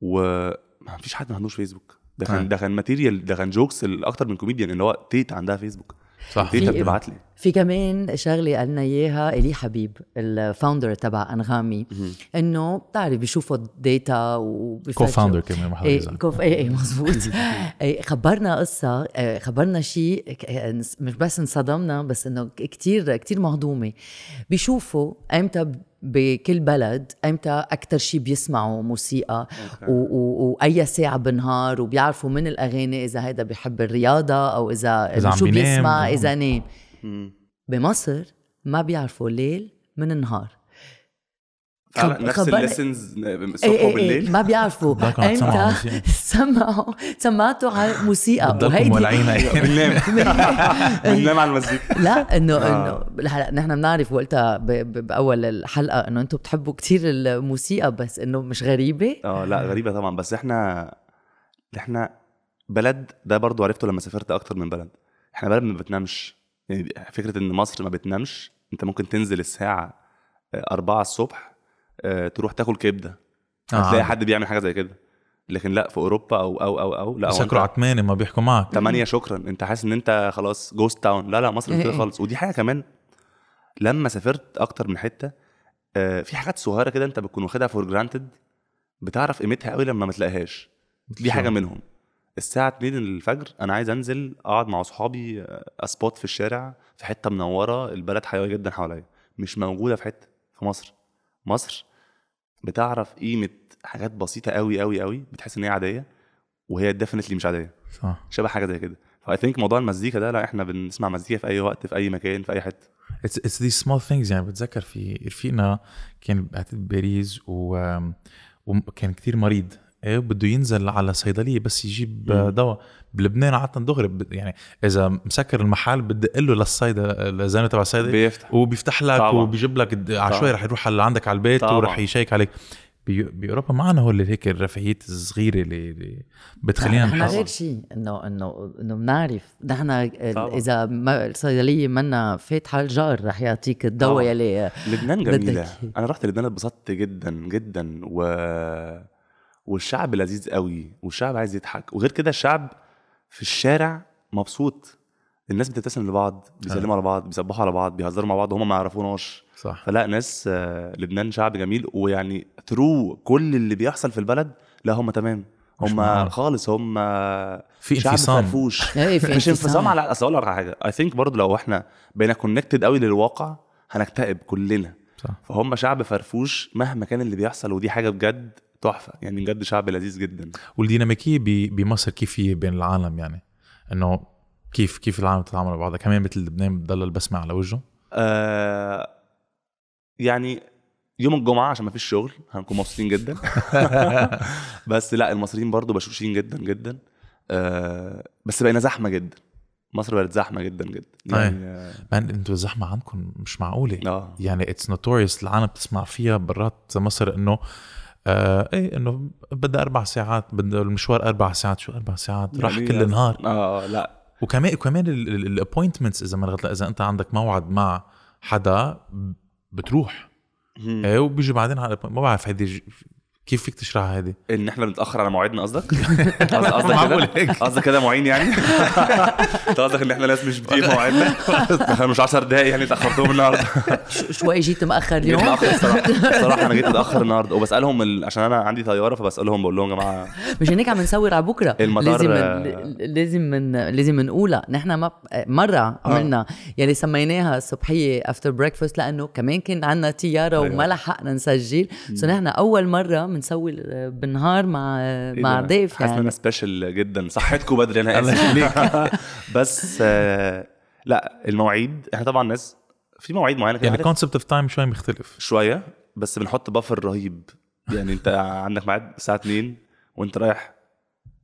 وما فيش حد ما عندوش فيسبوك. ده آه. كان ده كان material ده كان jokes الأكتر من كوميديان اللي هو تيتا عندها فيسبوك. صح. تيتا بتبعت لي. في كمان شغلة قالنا إياها إيلي حبيب ال founder تبع أنغامي إنه بتعرف بيشوفوا ال data co وبيفتشوا founder كمان ما حدا إيه co-f إيه إيه مزبوط إيه خبرنا قصة إيه خبرنا شيء ك- إيه مش بس انصدمنا بس إنه كتير كتير مهضومة. بيشوفوا إمتى بكل بلد إمتى أكثر شيء بيسمعوا موسيقى و- و- وأي ساعة بالنهار وبيعرفوا من الأغاني إذا هيدا بيحب الرياضة أو إذا, إذا عم شو. بيسمع إذا نام. بمصر ما بيعرفوا الليل من النهار. فعلا خب- نفس خبرنا- الليسنز إيه الصبح إيه إيه وبالليل ما بيعرفوا. إمتى موسيقى. سمعوا سمعتوا على موسيقى. بتضلكم مولعين بننام. بننام. على المزيكا لا انه آه. انه هلا نحن بنعرف وقتها ب- ب- بأول الحلقة إنه أنتم بتحبوا كتير الموسيقى بس إنه مش غريبة. آه لا غريبة طبعا. بس إحنا إحنا بلد ده برضو عرفته لما سافرت أكتر من بلد. إحنا بلد ما بتنامش. يعني فكرة إن مصر ما بتنامش أنت ممكن تنزل الساعة آه، 4 الصبح آه، تروح تاكل كبدة. آه، هتلاقي عادي. حد بيعمل حاجة زي كده. لكن لأ في أوروبا أو أو أو أو لأ أنت 8 ما بيحكوا معك. 8 شكرا. أنت حاسس إن أنت خلاص ghost town لا لا مصر مش إيه كده إيه. خالص. ودي حاجة كمان لما سافرت أكتر من حتة آه، في حاجات صغيرة كده أنت بتكون واخدها for granted بتعرف قيمتها قوي لما ما تلاقيهاش. دي حاجة منهم. الساعة 2 الفجر أنا عايز أنزل أقعد مع أصحابي آه، a spot في الشارع في حتة منورة البلد حيوية جدا حواليا مش موجودة في حتة في مصر. مصر بتعرف قيمة حاجات بسيطة قوي قوي قوي بتحس إن هي عادية وهي definitely مش عادية. صح. شبه حاجة زي كده. ف I think موضوع المزيكا ده لا إحنا بنسمع مزيكا في أي وقت في أي مكان في أي حتة. it's it's the small things يعني بتذكر في رفيقنا كان بعتت باريس و وكان كتير مريض. إيه بده ينزل على صيدلية بس يجيب. دواء بلبنان عادة دغري ب- يعني إذا مسكر المحل بدق له للصيدا الزلمه تبع الصيدلية بيفتح وبيفتح لك طبعاً. وبيجيب لك عشوائي رح يروح على عندك على البيت طبعاً. ورح يشيك عليك بي- بأوروبا معنا هول هيك الرفاهيات الصغيرة اللي, اللي بتخلينا نحن نحس غير شيء إنه إنه إنه بنعرف نحن. إذا ما الصيدلية منا فاتحة الجار رح يعطيك الدواء. يلي لبنان جميلة؟ أنا رحت لبنان اتبسطت جدا جدا و والشعب لذيذ قوي والشعب عايز يضحك. وغير كده الشعب في الشارع مبسوط. الناس بتبتسم لبعض بيسلموا على بعض بيسبحوا على بعض بيهزروا مع بعض وهم ما يعرفوناش صح. فلا ناس آه، لبنان شعب جميل ويعني ثرو كل اللي بيحصل في البلد لا هم تمام. هم. خالص هم في شعب انفصام. فرفوش. إيه، مش انفصام. انفصام. على أصل أقول لك على حاجة. اي ثينك برضه لو إحنا بقينا كونكتد قوي للواقع هنكتئب كلنا. صح. فهم شعب فرفوش مهما كان اللي بيحصل ودي حاجة بجد تحفة. يعني بجد شعب لذيذ جدا. والديناميكية بمصر كيف هي بين العالم يعني. إنه كيف كيف العالم بتتعامل مع بعضها. كمان مثل لبنان بتضل البسمه على وجهه. آه يعني يوم الجمعة عشان ما فيش شغل هنكون مبسوطين جدا. بس لا المصريين برضو بشوشين جدا جدا. آه بس بقينا زحمة جدا. مصر بقت زحمة جدا جدا. يعني man أنتوا الزحمة عندكم مش معقولة. آه. يعني it's notorious العالم بتسمع فيها برات مصر إنه آه إيه إنه بدها أربع ساعات بده المشوار أربع ساعات. شو أربع ساعات؟ راح يعني كل النهار. آه لا. وكمان كمان ال appointments إذا ما غلط إذا أنت عندك موعد مع حدا بتروح. إيه وبيجي بعدين على ما بعرف هيدي كيف فيك تشرحها هذه؟ إن إحنا بنتأخر على مواعيدنا قصدك؟ قصد- قصدك معقول كده؟ هيك؟ قصدك كده معين يعني؟ انت قصدك إن إحنا ناس مش بتيجي في مواعيدنا؟ إحنا مش 10 دقايق يعني اتأخرناهم النهارده شوي جيت مأخر جيت اليوم متأخر الصراحة الصراحة أنا جيت متأخر النهارده وبسألهم ال... عشان أنا عندي طيارة فبسألهم بقول لهم يا جماعة مشان هيك عم نصور على بكرة المطار، لازم آه، من لازم من لازم نقولها نحن ما مرة عملنا يلي سميناها الصبحيه after breakfast لأنه كمان كان عندنا طيارة أيوة. وما لحقنا نسجل so نحن أول مرة بنسوي بالنهار مع إيه مع؟ ضيف حاسس إن أنا يعني. special جدا. صحتكم بدري أنا آسف بس آه، لا المواعيد إحنا طبعا ناس في مواعيد معينة كده يعني عارف؟ concept of time شوي مختلف. شوية بس بنحط buffer رهيب. يعني أنت عندك ميعاد الساعة 2 وأنت رايح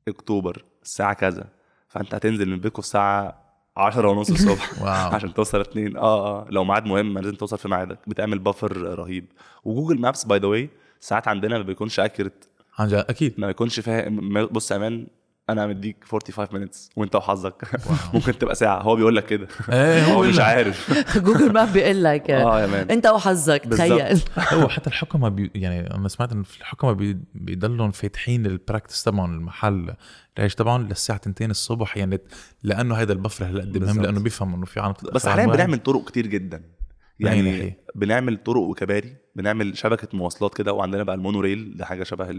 أكتوبر الساعة كذا. فأنت هتنزل من بيتكم الساعة 10 ونص الصبح. عشان توصل 2 آه آه. لو ميعاد مهم لازم توصل في ميعادك. بتعمل buffer رهيب. و Google Maps by the way ساعات عندنا ما بيكونش accurate عن جد أكيد. ما يكونش فاهم. بص يا man أنا مديك 45 minutes وأنت وحظك. ممكن تبقى ساعة. هو بيقول لك كده. إيه هو مش عارف. Google Map بيقول لك. آه يا man. أنت وحظك. تخيل. هو حتى الحكمة بي يعني أنا سمعت إن في الحكمة بي بيضلهم فاتحين ال practice تبعهم المحل العيش تبعهم للساعة 2 الصبح يعني لأنه هذا ال buffer هلأ قد مهم. لأنه بيفهموا إنه في عالم بس حاليا الموعد. بنعمل طرق كتير جدا. يعني؟ بنعمل طرق وكباري بنعمل شبكة مواصلات كده وعندنا بقى ال monorail ده حاجة شبه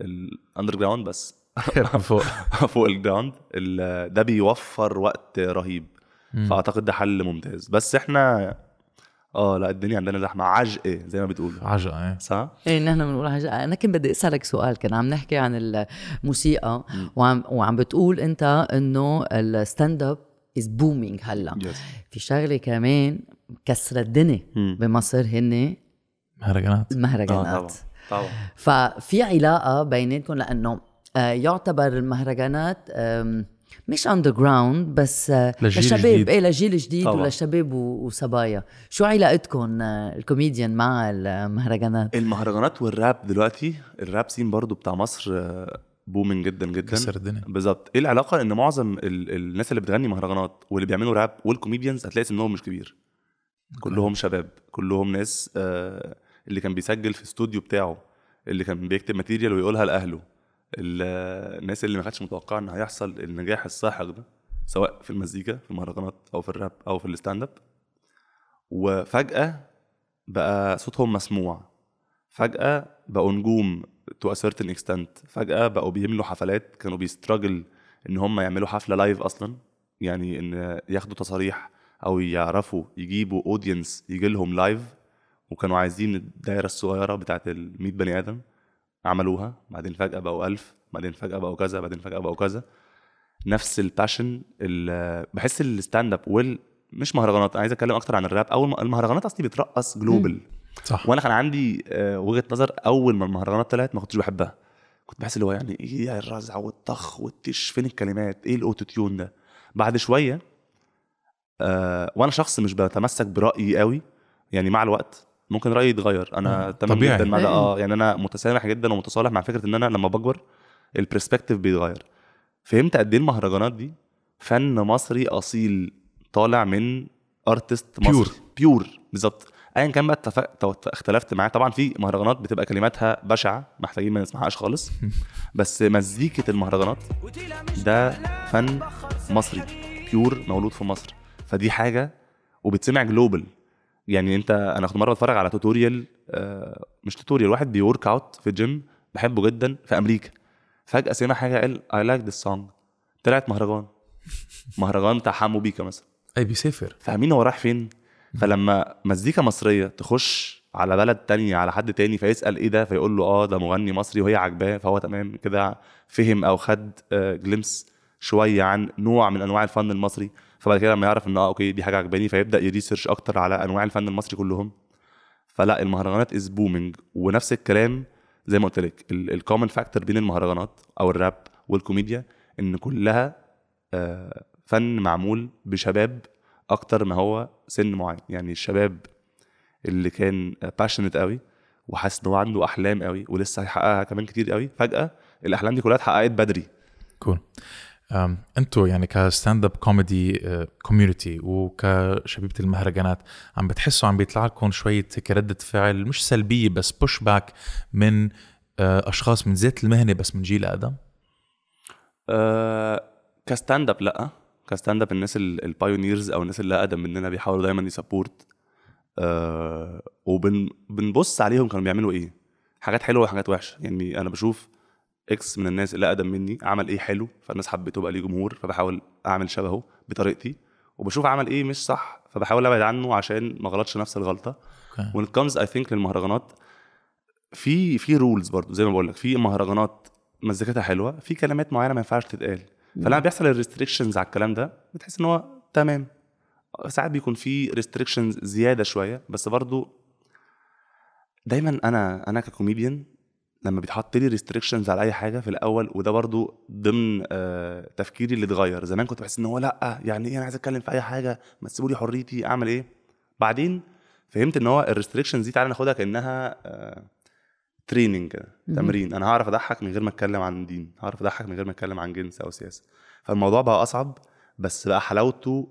ال underground بس فوق. فوق ال ground ال- ده بيوفر وقت رهيب. فأعتقد ده حل ممتاز. بس إحنا آه لأ الدنيا عندنا زحمة. عجق زي ما بتقولوا. عجقة إيه صح؟ إيه نحن بنقول حاجة أنا كنت بدي أسألك سؤال كان عم نحكي عن الموسيقى وعم وعم بتقول أنت إنه ال stand-up is booming هلأ. yes في شغلة كمان كسر الدنيا. بمصر هن مهرجانات. المهرجانات طبعا طبعا. ففي علاقة بيناتكم لأنه آه، يعتبر المهرجانات مش underground بس آه، للجيل للشباب الجديد. إيه للجيل الجديد طبعا. وللشباب و- وصبايا. شو علاقتكم آه، الكوميديان مع المهرجانات؟ المهرجانات والراب دلوقتي ال rap scene برضو بتاع مصر booming جدا جدا. كسر الدنيا. بالظبط. إيه العلاقة؟ إن معظم ال... الناس اللي بتغني مهرجانات واللي بيعملوا rap وال comedians هتلاقي سنهم مش كبير. كلهم شباب كلهم ناس آه اللي كان بيسجل في استوديو بتاعه اللي كان بيكتب material ويقولها لأهله ال- الناس اللي ما كانتش متوقعة إن هيحصل النجاح الساحق ده سواء في المزيكا في المهرجانات أو في الراب أو في ال stand-up. وفجأة بقى صوتهم مسموع. فجأة بقوا نجوم to certain extent. فجأة بقوا بيملوا حفلات كانوا بي struggle إن هم يعملوا حفلة live أصلا يعني إن ياخدوا تصاريح أو يعرفوا يجيبوا audience يجي لهم live وكانوا عايزين الدايرة الصغيرة بتاعت ال 100 بني آدم. عملوها بعدين فجأة بقوا 1000 بعدين فجأة بقوا كذا بعدين فجأة بقوا كذا. نفس ال passion ال- بحس ال stand-up وال مش مهرجانات. أنا عايز أتكلم أكتر عن الراب. أول المهرجانات أصلي بترقص global صح. وأنا كان عندي آه، وجهة نظر أول ما المهرجانات طلعت ما كنتش بحبها. كنت بحس اللي هو يعني إيه الرزع والطخ والتش؟ فين الكلمات؟ إيه ال auto-tune ده؟ بعد شوية آه وأنا شخص مش بتمسك برأيي قوي. يعني مع الوقت ممكن رأيي يتغير. أنا تمام طبيعي. جدا مع ده. آه يعني أنا متسامح جدا ومتصالح مع فكرة إن أنا لما بكبر ال perspective بيتغير. فهمت قد إيه المهرجانات دي؟ فن مصري أصيل طالع من artist مصري. Pure. pure بالظبط. ايا كان بقى اتفق تو- اختلفت معاه. طبعا في مهرجانات بتبقى كلماتها بشعة محتاجين ما نسمعهاش خالص. بس مزيكة المهرجانات ده فن مصري. pure مولود في مصر. فدي حاجة وبتسمع global يعني أنت أنا كنت مرة بتفرج على tutorial آه مش tutorial واحد بي work out في الجيم بحبه جدا في أمريكا. فجأة سمع حاجة قال I like this song طلعت مهرجان. مهرجان بتاع حمو بيكا مثلا. أي بيسافر. فاهمين هو رايح فين؟ فلما مزيكا مصرية تخش على بلد تانية على حد تاني فيسأل إيه ده؟ فيقول له آه ده مغني مصري وهي عاجباه. فهو تمام كده فهم أو خد glimpse شوية عن نوع من أنواع الفن المصري. فبعد كده لما يعرف إن آه okay دي حاجة عجباني فيبدأ ي research أكتر على أنواع الفن المصري كلهم. فلا المهرجانات is booming ونفس الكلام زي ما قلت لك ال common factor بين المهرجانات أو الراب والكوميديا إن كلها آه، فن معمول بشباب أكتر ما هو سن معين. يعني الشباب اللي كان passionate قوي وحاسس إن هو عنده أحلام قوي ولسه هيحققها كمان كتير قوي فجأة الأحلام دي كلها اتحققت بدري. cool. أم، أنتوا يعني ك stand-up comedy community وكشبيبه المهرجانات عم بتحسوا عم بيطلع لكم شوية هيك ردة فعل مش سلبية بس بوش باك من آه، أشخاص من ذات المهنة بس من جيل اقدم أه ك stand up لأ. ك stand up الناس ال pioneers أو الناس اللي أقدم مننا بيحاولوا دايما ي support. أه وبنبص عليهم كانوا بيعملوا إيه. حاجات حلوة وحاجات وحشة. يعني أنا بشوف X من الناس اللي أقدم مني عمل إيه حلو فالناس حبته بقى ليه جمهور فبحاول أعمل شبهه بطريقتي وبشوف عمل إيه مش صح فبحاول أبعد عنه عشان ما غلطش نفس الغلطة. it comes I think للمهرجانات في في rules برضو زي ما بقول لك في مهرجانات مزيكتها حلوة في كلمات معينة ما ينفعش تتقال. فلما بيحصل ال restrictions على الكلام ده بتحس إن هو تمام. ساعات بيكون في restrictions زيادة شوية بس برضو دايما أنا أنا ككوميديان لما بيتحط لي restrictions على أي حاجة في الأول وده برضو ضمن آه، تفكيري اللي اتغير. زمان كنت بحس إن هو لأ يعني إيه أنا عايز أتكلم في أي حاجة؟ ما تسيبوا لي حريتي أعمل إيه؟ بعدين فهمت إن هو ال restrictions دي تعالى ناخدها كأنها training كده. تمرين. أنا هعرف أضحك من غير ما أتكلم عن دين. هعرف أضحك من غير ما أتكلم عن جنس أو سياسة. فالموضوع بقى أصعب بس بقى حلاوته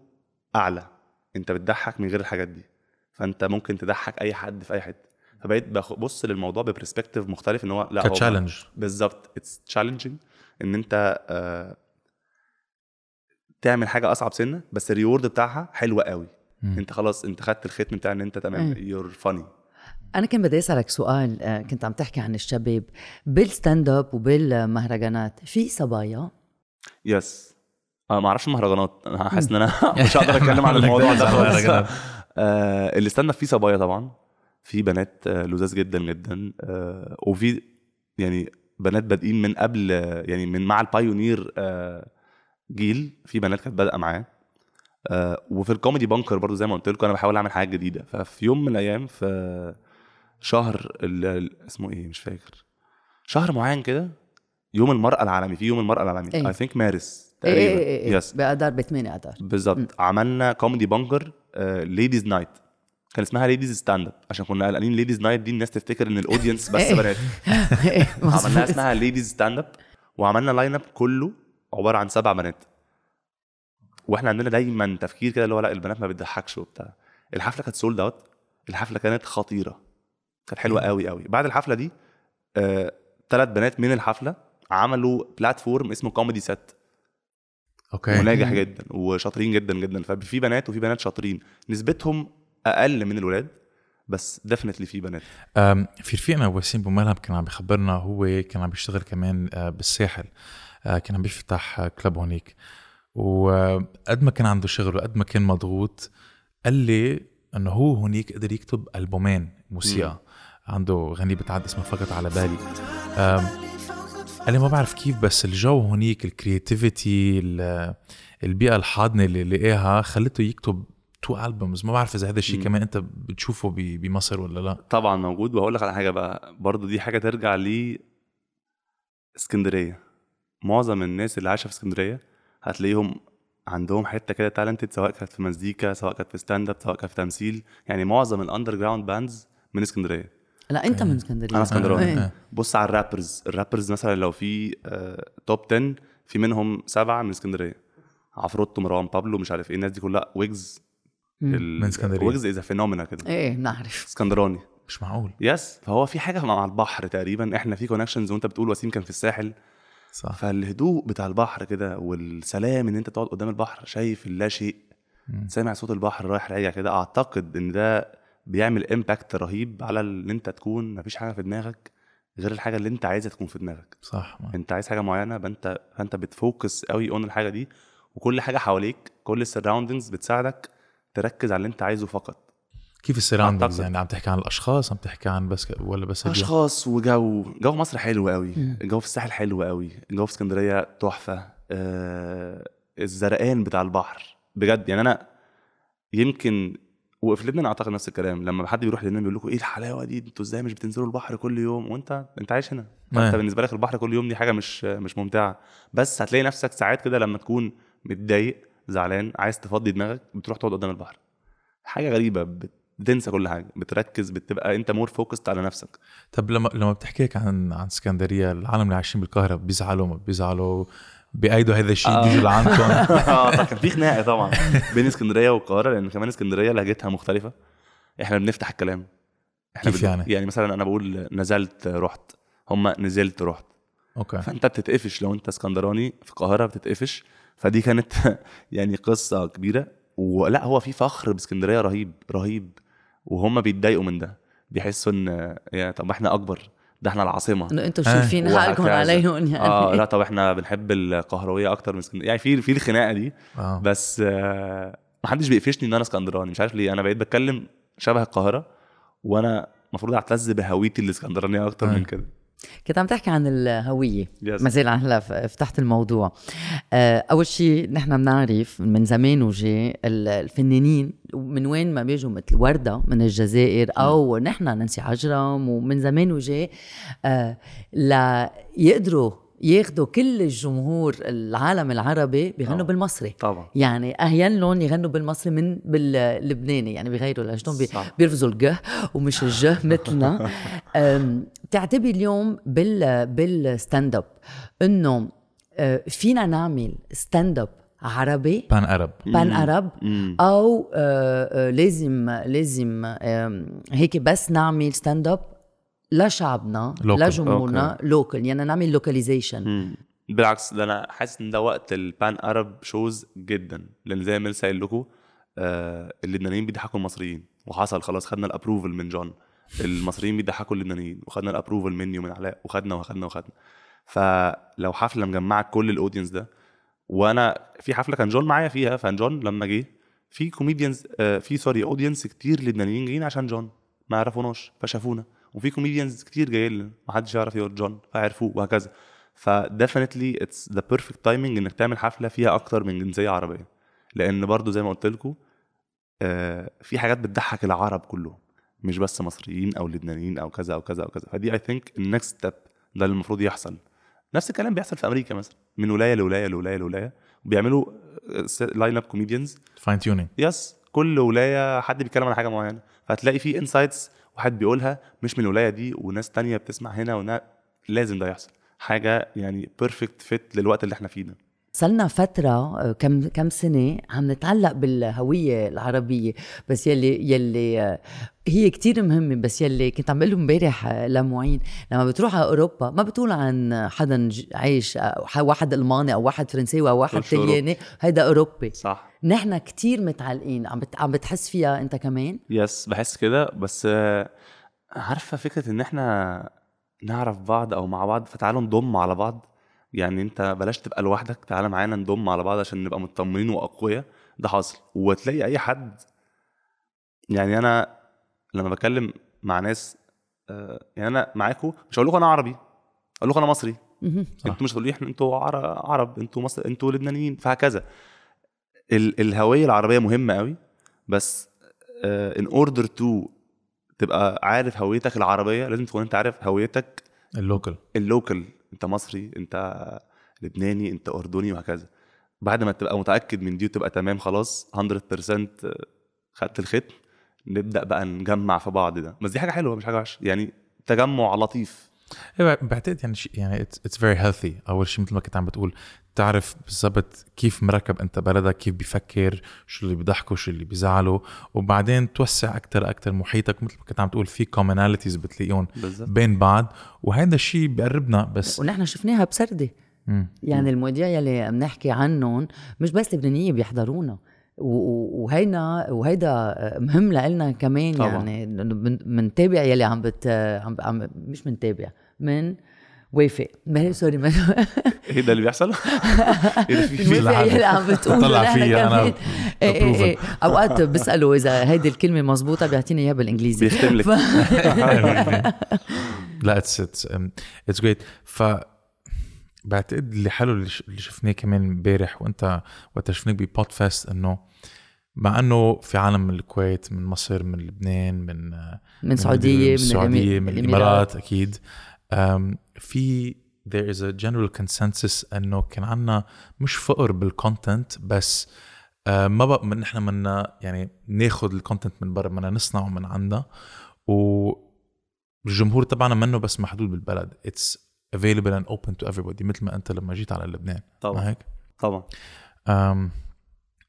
أعلى. أنت بتضحك من غير الحاجات دي. فأنت ممكن تضحك أي حد في أي حتة. فبقيت ببص للموضوع ب perspective مختلف إن هو لأ هو ك challenge بالظبط it's challenging إن أنت آه تعمل حاجة أصعب سنة بس ال reward بتاعها حلوة قوي. مم. أنت خلاص أنت خدت الختم بتاع إن أنت تمام. you're funny أنا كان بدي أسألك سؤال آه، كنت عم تحكي عن الشباب. بال stand up وبالمهرجانات في صبايا؟ yes آه ما أعرفش المهرجانات. أنا حاسس إن أنا مش هقدر أتكلم عن الموضوع ده خالص. آه ال stand up فيه صبايا طبعا. في بنات آه لذاذ جدا جدا آه وفي يعني بنات بادئين من قبل يعني من مع ال pioneer آه جيل في بنات كانت بادئة معاه. وفي ال Comedy Bunker برضو زي ما قلت لكم أنا بحاول أعمل حاجات جديدة. ففي يوم من الأيام في شهر اسمه إيه؟ مش فاكر. شهر معين كده يوم المرأة العالمي في يوم المرأة العالمي. I think مارس تقريبا. yes بقدر ب 8 اذار بالظبط. عملنا Comedy Bunker ladies night كان اسمها ladies stand up عشان كنا قلقانين ladies night دي الناس تفتكر إن ال audience بس إيه. بنات. إيه، عملناها. اسمها ladies stand up وعملنا line up كله عبارة عن سبع بنات. وإحنا عندنا دايما تفكير كده اللي هو لأ البنات ما بتضحكش وبتاع. الحفلة كانت sold out الحفلة كانت خطيرة. كانت حلوة قوي قوي. بعد الحفلة دي آه، ثلاث بنات من الحفلة عملوا platform اسمه Comedy Set okay. وناجح جدا وشاطرين جدا جدا. ففي بنات وفي بنات شاطرين. نسبتهم أقل من الولاد بس definitely في بنات. في رفيقنا وسيم بوملهم كان عم بخبرنا هو كان عم بيشتغل كمان آه، بالساحل. آه، كان عم بيفتح آه، club هونيك. وقد ما كان عنده شغل وقد ما كان مضغوط قال لي إنه هو هونيك قدر يكتب ألبومين موسيقى. عنده غنية بتعد اسمها فقط على بالي. قال لي ما بعرف كيف بس الجو هونيك ال creativity ال- البيئة الحاضنة اللي لقاها خلته يكتب two albums ما بعرف إذا هذا الشيء. كمان أنت بتشوفه ب- بمصر ولا لا. طبعا موجود. وهقول لك على حاجة بقى برضو دي حاجة ترجع ل اسكندرية. معظم الناس اللي عايشة في اسكندرية هتلاقيهم عندهم حتة كده talented سواء كانت في مزيكا سواء كانت في ستاند اب سواء كانت في تمثيل. يعني معظم ال underground bands من اسكندرية. لا أنت من اسكندرية. أنا اسكندراني. آه. بص على ال rappers ال rappers مثلا لو في top 10 في منهم سبعة من اسكندرية. عفروتو مروان بابلو مش عارف إيه الناس دي كلها. ويجز. من اسكندرية. ويجز is phenomena كده. إيه بنعرف اسكندراني. مش معقول. yes فهو في حاجة مع البحر تقريبا. إحنا في connections وأنت بتقول وسيم كان في الساحل. صح. فالهدوء بتاع البحر كده والسلام إن أنت تقعد قدام البحر شايف اللا شيء. مم. سامع صوت البحر رايح راجع كده. أعتقد إن ده بيعمل impact رهيب على إن أنت تكون مفيش حاجة في دماغك غير الحاجة اللي أنت عايزها تكون في دماغك. صح ما. أنت عايز حاجة معينة فانت فأنت بت focus قوي on الحاجة دي. وكل حاجة حواليك كل ال surroundings بتساعدك. تركز على اللي انت عايزه فقط. كيف ال surroundings أعتقد. يعني عم تحكي عن الأشخاص عم تحكي عن بس ولا بس؟ أشخاص وجو جو مصر حلو قوي. الجو في الساحل حلو قوي. الجو في اسكندرية تحفة. آه الزرقان بتاع البحر. بجد يعني أنا يمكن وفي لبنان أعتقد نفس الكلام. لما حد بيروح لبنان بيقول لكم إيه الحلاوة دي؟ أنتوا إزاي مش بتنزلوا البحر كل يوم؟ وأنت أنت عايش هنا. انت بالنسبة لك البحر كل يوم دي حاجة مش مش ممتعة. بس هتلاقي نفسك ساعات كده لما تكون متضايق زعلان عايز تفضي دماغك بتروح تقعد قدام البحر. حاجة غريبة بت- بتنسى كل حاجة بتركز بتبقى أنت more focused على نفسك. طب لما لما بتحكي لك عن عن اسكندرية العالم اللي عايشين بالقاهرة بيزعلوا ما بيزعلوا بأيدوا هذا الشيء آه. بيجوا لعندكم آه كان في خناقة طبعا بين اسكندرية والقاهرة لأن كمان اسكندرية لهجتها مختلفة. إحنا بنفتح الكلام. إحنا كيف يعني؟ يعني مثلا أنا بقول نزلت رحت. هم نزلت رحت. أوكي. فأنت بتتقفش. لو أنت اسكندراني في القاهرة بتتقفش. فدي كانت يعني قصة كبيرة. ولا هو في فخر بإسكندرية رهيب رهيب. وهم بيتضايقوا من ده. بيحسوا إن يا طب إحنا أكبر. ده إحنا العاصمة. إنه أنتم آه، شايفين حالكم وهكذا. عليهم يعني. آه لا طب إحنا بنحب القهروية أكتر من إسكندرية. يعني في في الخناقة دي. آه. بس آه ما حدش بيقفشني إن أنا إسكندراني. مش عارف ليه. أنا بقيت بتكلم شبه القاهرة. وأنا المفروض أعتز بهويتي الإسكندرانية أكتر أي. من كده. كنت عم تحكي عن الهوية. Yes. ما زال هلا فتحت الموضوع. آه، أول شيء نحن بنعرف من زمان وجاي ال- الفنانين من وين ما بيجوا مثل وردة من الجزائر أو نحن نانسي عجرم ومن زمان وجاي آه، ليقدروا ياخذوا كل الجمهور العالم العربي بيغنوا طبعاً. بالمصري طبعا يعني اهين لهم يغنوا بالمصري من باللبناني يعني بغيروا لهجتهم. بيرفزوا الجه ومش الجه مثلنا بتعتبر اليوم بال بالستاند أب إنه آه، فينا نعمل ستاند أب عربي بان أرب بان أرب. أو آه، آه، لازم لازم هيك بس نعمل ستاند أب لشعبنا. لجمهورنا لوكال يعني نعمل لوكاليزيشن. بالعكس ده أنا حاسس إن ده وقت البان أرب شوز جدا. لأن زي ما لسه قايل لكم آه اللبنانيين بيضحكوا المصريين. وحصل خلاص خدنا ال approval من جون المصريين بيضحكوا اللبنانيين وخدنا ال approval مني ومن علاء وخدنا وخدنا وخدنا. فلو حفلة مجمعة كل ال audience ده وأنا في حفلة كان جون معايا فيها فجون لما جه في comedians آه في sorry audience كتير لبنانيين جايين عشان جون ما يعرفوناش فشافونا. وفي comedians كتير جايين لنا ما حدش يعرف جون فعرفوه وهكذا. ف definitely it's the perfect timing إنك تعمل حفلة فيها أكتر من جنسية عربية. لأن برضو زي ما قلت لكم آه في حاجات بتضحك العرب كلهم مش بس مصريين أو لبنانيين أو كذا أو كذا أو كذا. فدي I think ال next step ده اللي المفروض يحصل. نفس الكلام بيحصل في أمريكا مثلا من ولاية لولاية لولاية لولاية وبيعملوا line up comedians fine tuning yes كل ولاية حد بيتكلم عن حاجة معينة. فهتلاقي في insights واحد بيقولها مش من الولاية دي وناس تانية بتسمع هنا وهنا لازم ده يحصل. حاجة يعني perfect fit للوقت اللي إحنا فيه ده. صلنا فترة آه، كم كم سنة عم نتعلق بالهوية العربية بس يلي يلي آه، هي كتير مهمة بس يلي كنت عم بقول امبارح آه، لمعين. لما بتروح على أوروبا ما بتقول عن حدا عايش واحد ألماني أو واحد فرنساوي أو واحد أوروبي. طلياني هيدا أوروبي. صح. نحن كتير متعلقين. عم بت... عم بتحس فيها أنت كمان؟ يس بحس كده. بس عارفة فكرة إن إحنا نعرف بعض أو مع بعض فتعالوا نضم على بعض. يعني أنت بلاش تبقى لوحدك تعالى معانا نضم على بعض عشان نبقى مطمنين وأقوياء. ده حاصل وتلاقي أي حد يعني أنا لما بكلم مع ناس آه، يعني أنا معاكم مش هقول لكم أنا عربي أقول لكم أنا مصري. أنتوا مش هتقولوا لي إحنا أنتوا عر- عرب أنتوا مصر أنتوا لبنانيين فهكذا. ال الهوية العربية مهمة قوي بس in order to تبقى عارف هويتك العربية لازم تكون انت عارف هويتك ال local ال local انت مصري انت لبناني انت أردني وهكذا. بعد ما تبقى متأكد من دي وتبقى تمام خلاص 100% خدت الختم نبدأ بقى نجمع في بعض ده. بس دي حاجة حلوة مش حاجة وحشة. يعني تجمع لطيف. إيه، بعتقد يعني يعني it's very healthy أول شيء مثل ما كنت عم بتقول تعرف بالضبط كيف مركب انت بلدك كيف بيفكر شو اللي بيضحكه شو اللي بيزعله وبعدين توسع أكثر أكثر محيطك مثل ما كنت عم تقول في commonalities بتلاقيهم بين بعض. وهذا الشيء بيقربنا بس ونحن شفناها بسردة. مم. يعني المواضيع يلي بنحكي عنهم مش بس لبنانية بيحضرونا. وهينا وهيدا مهم لنا كمان طبعاً. يعني بنتابع يلي عم بت عم, عم مش بنتابع من وافق ما سوري ما إيه ده اللي بيحصل؟ إيه ده في في. يلي عم بتقول طلع. إيه إيه إيه. approval. أوقات بساله إذا هيدي الكلمة مزبوطه بيعطيني إياها بالإنجليزي بيختم لك لا it's it's it's great ف بعتقد اللي حلو اللي شفناه كمان امبارح وأنت وقت شفناك ب Podfest إنه مع إنه في عالم من الكويت من مصر من لبنان من من سعودية من, السعوديه من الإمارات أكيد في there is a general consensus إنه كان عنا مش فقر بال content بس آه، ما بقى من نحن بدنا يعني ناخذ ال content من برا بدنا نصنعه من عندنا والجمهور تبعنا منه بس محدود بالبلد. It's available and open to everybody مثل ما أنت لما جيت على لبنان. طبعا. ما هيك؟ طبعا.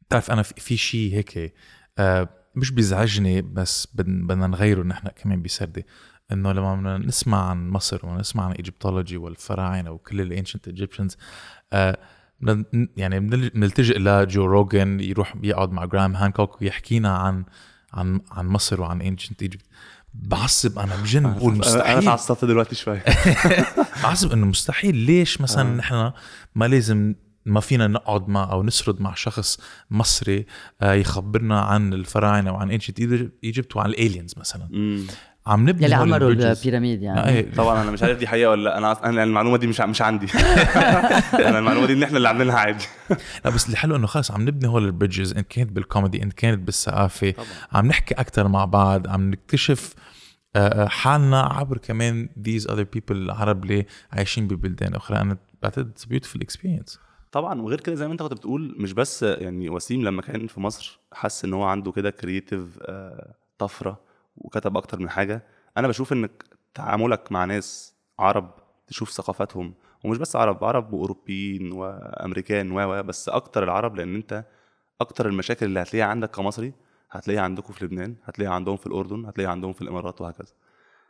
بتعرف أنا في شيء هيك أه، مش بيزعجني بس بدن- بدنا نغيره نحن كمان بسردة. إنه لما بدنا نسمع عن مصر ونسمع عن Egyptology والفراعنة وكل ال ancient Egyptians آه يعني بنل- بنلتجئ لجو روجن يروح يقعد مع جرام هانكوك ويحكينا عن عن عن مصر وعن ancient Egypt بعصب أنا بجن بقول أنا مستحيل اتعصبت دلوقتي شوية بعصب إنه مستحيل. ليش مثلا آه. نحن ما لازم ما فينا نقعد مع أو نسرد مع شخص مصري آه، يخبرنا عن الفراعنة وعن ancient Egypt وعن ال aliens مثلا. عم نبني يلي ال bridges. ال pyramid يعني. آه، إيه. طبعا أنا مش عارف دي حقيقة ولا لأ. أنا أنا المعلومة دي مش مش عندي. أنا المعلومة دي ان إحنا اللي عاملينها عادي. لا بس اللي حلو إنه خلص عم نبني هول ال bridges إن كانت بالكوميدي إن كانت بالثقافة. طبعا. عم نحكي أكثر مع بعض عم نكتشف آه، آه، حالنا عبر كمان these other people العرب اللي عايشين ببلدان أخرى. أنا بعتقد it's a beautiful experience. طبعا وغير كده زي ما أنت كنت بتقول مش بس يعني وسيم لما كان في مصر حس إن هو عنده كده creative طفرة. وكتب أكتر من حاجة. أنا بشوف إنك تعاملك مع ناس عرب تشوف ثقافاتهم ومش بس عرب عرب وأوروبيين وأمريكان و بس أكتر العرب لأن أنت أكتر المشاكل اللي هتلاقيها عندك كمصري هتلاقيها عندكم في لبنان هتلاقيها عندهم في الأردن هتلاقيها عندهم في الإمارات وهكذا.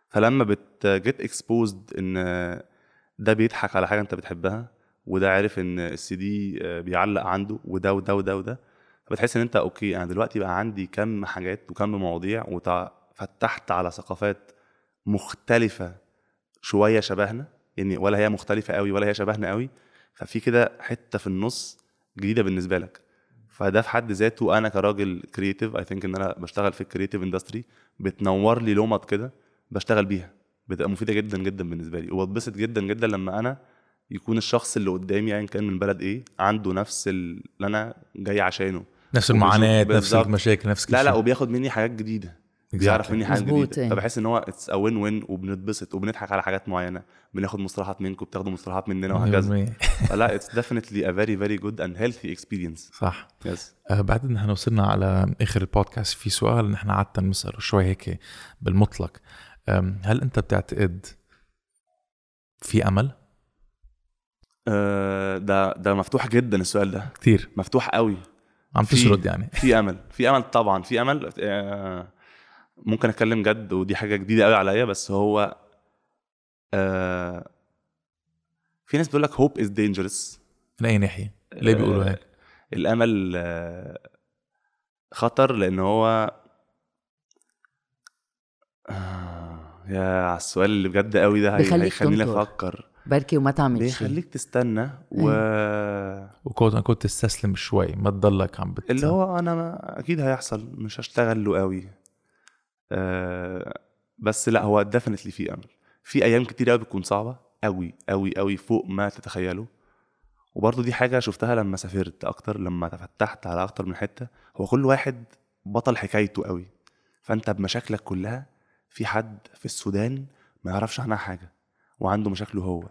فلما بت get exposed إن ده بيضحك على حاجة أنت بتحبها وده عارف إن السي دي بيعلق عنده وده وده وده وده فبتحس إن أنت okay أنا دلوقتي بقى عندي كم حاجات وكم مواضيع وفتحت على ثقافات مختلفة شوية شبهنا يعني ولا هي مختلفة قوي ولا هي شبهنا قوي ففي كده حتة في النص جديدة بالنسبة لك فده في حد ذاته أنا كراجل creative I think إن أنا بشتغل في ال creative industry بتنور لي لومض كده بشتغل بيها بتبقى مفيدة جدا جدا بالنسبة لي وبتبسط جدا جدا لما أنا يكون الشخص اللي قدامي ايا كان من بلد إيه عنده نفس اللي أنا جاي عشانه نفس المعاناة نفس. المشاكل نفس كل لا لا. وبياخد مني حاجات جديدة. بيعرف مني حاجات جديدة. فبحس إن هو it's a win win وبنتبسط وبنضحك على حاجات معينة. بناخد مصطلحات منكم بتاخدوا مصطلحات مننا وهكذا. 100%. فلا it's definitely a very very good and healthy experience صح. yes آه، بعد نحن وصلنا على آخر البودكاست في سؤال نحن عادة نسأله شوي هيك بالمطلق. هل أنت بتعتقد في أمل؟ ده ده مفتوح جدا السؤال ده. كثير مفتوح قوي. عم تسرد يعني. في أمل. في أمل طبعا. في أمل آه، ممكن أتكلم جد ودي حاجة جديدة قوي عليا بس هو آه، في ناس بتقول لك hope is dangerous من أي ناحية؟ ليه بيقولوا هيك؟ الأمل آه، خطر لأن هو آه، يا على السؤال اللي بجد قوي ده هيخليني. أفكر بركي وما تعمل شيء بيخليك تستنى و وكوت كنت تستسلم شوي ما تضلك عم بت... اللي هو أنا أكيد هيحصل مش هشتغل له قوي آه بس لا هو ديفنتلي في أمل. في أيام كتير قوي بتكون صعبة قوي قوي قوي فوق ما تتخيلوا وبرضه دي حاجة شفتها لما سافرت أكتر لما تفتحت على أكتر من حتة. هو كل واحد بطل حكايته قوي فأنت بمشاكلك كلها في حد في السودان ما يعرفش عنها حاجة وعنده مشاكله هو.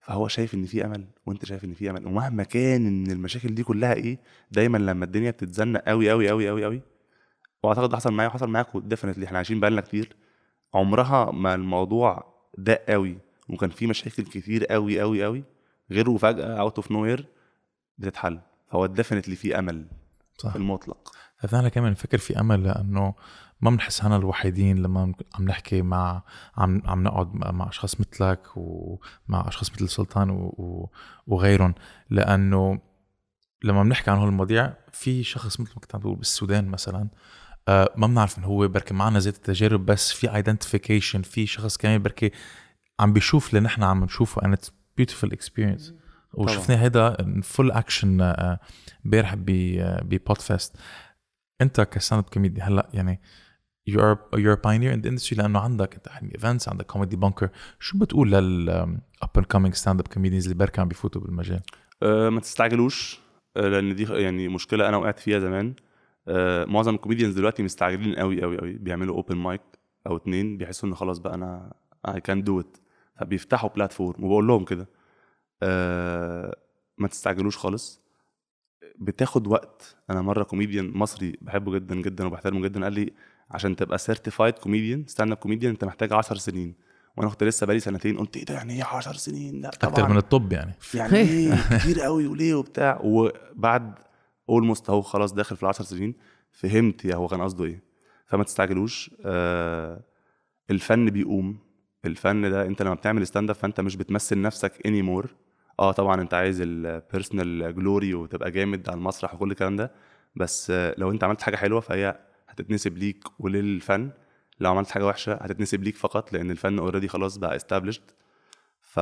فهو شايف إن في أمل وأنت شايف إن في أمل. ومهما كان إن المشاكل دي كلها إيه دايما لما الدنيا بتتزنق قوي قوي قوي قوي قوي وأعتقد ده حصل معايا وحصل معاكم ديفنتلي إحنا عايشين بقالنا كتير. عمرها ما الموضوع ضاق قوي وكان في مشاكل كتير قوي قوي قوي غير وفجأة out of nowhere بتتحل. فهو definitely في أمل صح. المطلق. نحن كمان نفكر في أمل لأنه ما بنحس حالنا الوحيدين لما عم نحكي مع عم عم نقعد مع أشخاص مثلك ومع أشخاص مثل سلطان و... و... وغيرهم. لأنه لما بنحكي عن هالمواضيع في شخص مثل ما كنت عم تقول بالسودان مثلا آه ما بنعرف انه هو بركي معنا ذات التجارب بس في identification في شخص كمان بركي عم بيشوف اللي نحن عم نشوفه and it's beautiful experience. وشفنا هيدا full action امبارح ببودفست انت ك stand up comedy هلا يعني you are you're a pioneer in the industry لأنه عندك انت حلمي events عندك Comedy Bunker شو بتقول لل up and coming stand up comedians اللي بركي عم بيفوتوا بالمجال؟ أه ما تستعجلوش أه لأن دي يعني مشكلة أنا وقعت فيها زمان. معظم ال comedians دلوقتي مستعجلين قوي قوي قوي. بيعملوا open mic أو اتنين بيحسوا إن خلاص بقى أنا I can do it فبيفتحوا platform وبقول لهم كده. أه ما تستعجلوش خالص. بتاخد وقت. أنا مرة كوميديان مصري بحبه جدا جدا وبحترمه جدا قال لي عشان تبقى certified comedian stand up comedian أنت محتاج 10 سنين. وأنا كنت لسه بقالي سنتين قلت إيه ده؟ يعني إيه 10 سنين؟ لا طبعا. أكثر من الطب يعني. يعني إيه؟ كتير قوي وليه وبتاع. وبعد almost اهو خلاص داخل في العشر سنين فهمت يا هو كان قصده إيه. فما تستعجلوش آه الفن بيقوم الفن ده أنت لما بتعمل stand up فأنت مش بتمثل نفسك anymore آه طبعا أنت عايز ال personal glory وتبقى جامد على المسرح وكل الكلام ده بس آه، لو أنت عملت حاجة حلوة فهي هتتنسب ليك وللفن. لو عملت حاجة وحشة هتتنسب ليك فقط لأن الفن already خلاص بقى established. ف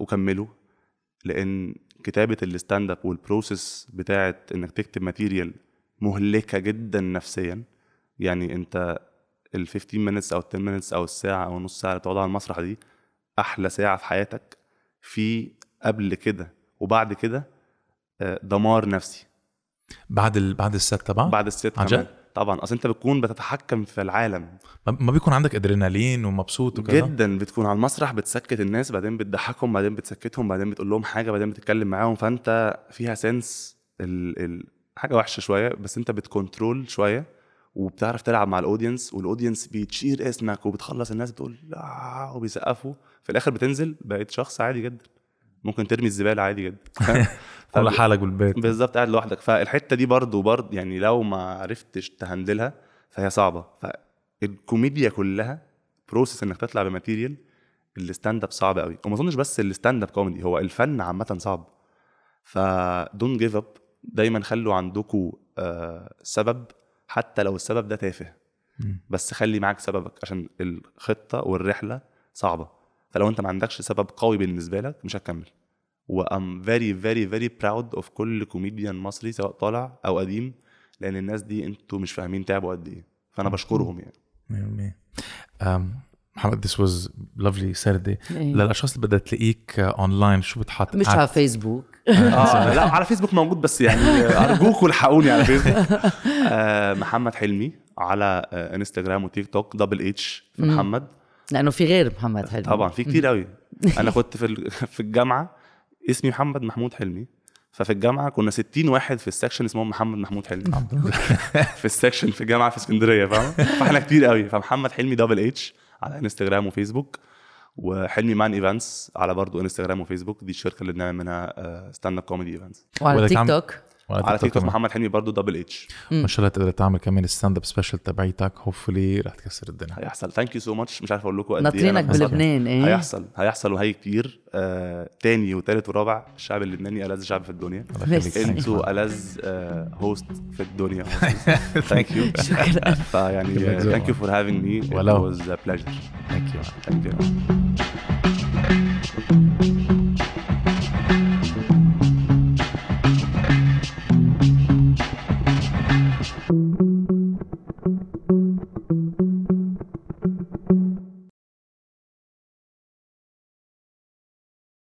وكمله لأن كتابة ال stand up وال process بتاعت إنك تكتب material مهلكة جدا نفسيا. يعني أنت ال 15 minutes أو 10 minutes أو الساعة أو نص ساعة اللي بتقعدها على المسرح دي أحلى ساعة في حياتك. في قبل كده وبعد كده آه، دمار نفسي. بعد ال... بعد ال set تبعك بعد ال set عن جد؟ طبعا أصل أنت بتكون بتتحكم في العالم. ما بيكون عندك ادرينالين ومبسوط وكذا جدا بتكون على المسرح بتسكت الناس بعدين بتضحكهم بعدين بتسكتهم بعدين بتقول لهم حاجة بعدين بتتكلم معاهم. فأنت فيها sense ال... ال... حاجة وحشة شوية بس أنت بت control شوية وبتعرف تلعب مع ال audience وال audience بيت cheer اسمك وبتخلص الناس بتقول آه وبيسقفوا. في الآخر بتنزل بقيت شخص عادي جدا. ممكن ترمي الزبالة عادي جدا. ولا حالك بالبيت. بالظبط قاعد لوحدك. فالحتة دي برضو برضو يعني لو ما عرفتش ت handle ها فهي صعبة. فالكوميديا كلها process إنك تطلع ب material ال stand up صعب قوي وما أظنش بس ال stand up comedy هو الفن عامة صعب. ف don't give up دايما خلوا عندكم آه سبب حتى لو السبب ده تافه. بس خلي معاك سببك عشان الخطة والرحلة صعبة. فلو انت ما عندكش سبب قوي بالنسبة لك مش هتكمل. و I'm very very very proud of كل كوميديان مصري سواء طالع أو قديم لأن الناس دي أنتوا مش فاهمين تعبوا قد إيه. فأنا بشكرهم يعني. 100% um, محمد this was lovely Saturday. إيه. للأشخاص اللي بدها تلاقيك اونلاين شو بتحط؟ مش على فيسبوك آه لا على فيسبوك موجود بس يعني ارجوكوا الحقوني على فيسبوك آه محمد حلمي على آه انستجرام وتيك توك double H. محمد. لأنه في غير محمد حلمي. طبعا في كتير قوي. أنا كنت في ال- في الجامعة اسمي محمد محمود حلمي. ففي الجامعة كنا 60 واحد في ال section اسمهم محمد محمود حلمي. في ال section في الجامعة في اسكندرية فاهم فإحنا كتير قوي. فمحمد حلمي double H على انستجرام وفيسبوك وحلمي مان events على برضه انستجرام وفيسبوك. دي الشركة اللي بنعمل منها stand up comedy events وعلى تيك عم- توك على تيك توك. محمد حلمي برضه double H ما شاء الله تقدر تعمل كمان ال stand up special تبعيتك. hopefully رح تكسر الدنيا. هيحصل. thank you so much مش عارف أقول لكم قد إيه. ناطرينك. بلبنان إيه؟ هيحصل. هيحصل وهي كتير. آه تاني وتالت ورابع الشعب اللبناني ألذ شعب في الدنيا. إنتوا آه host في الدنيا. thank you شكرا. فيعني. thank you for having me ولو. it was a pleasure. Thank you. thank you.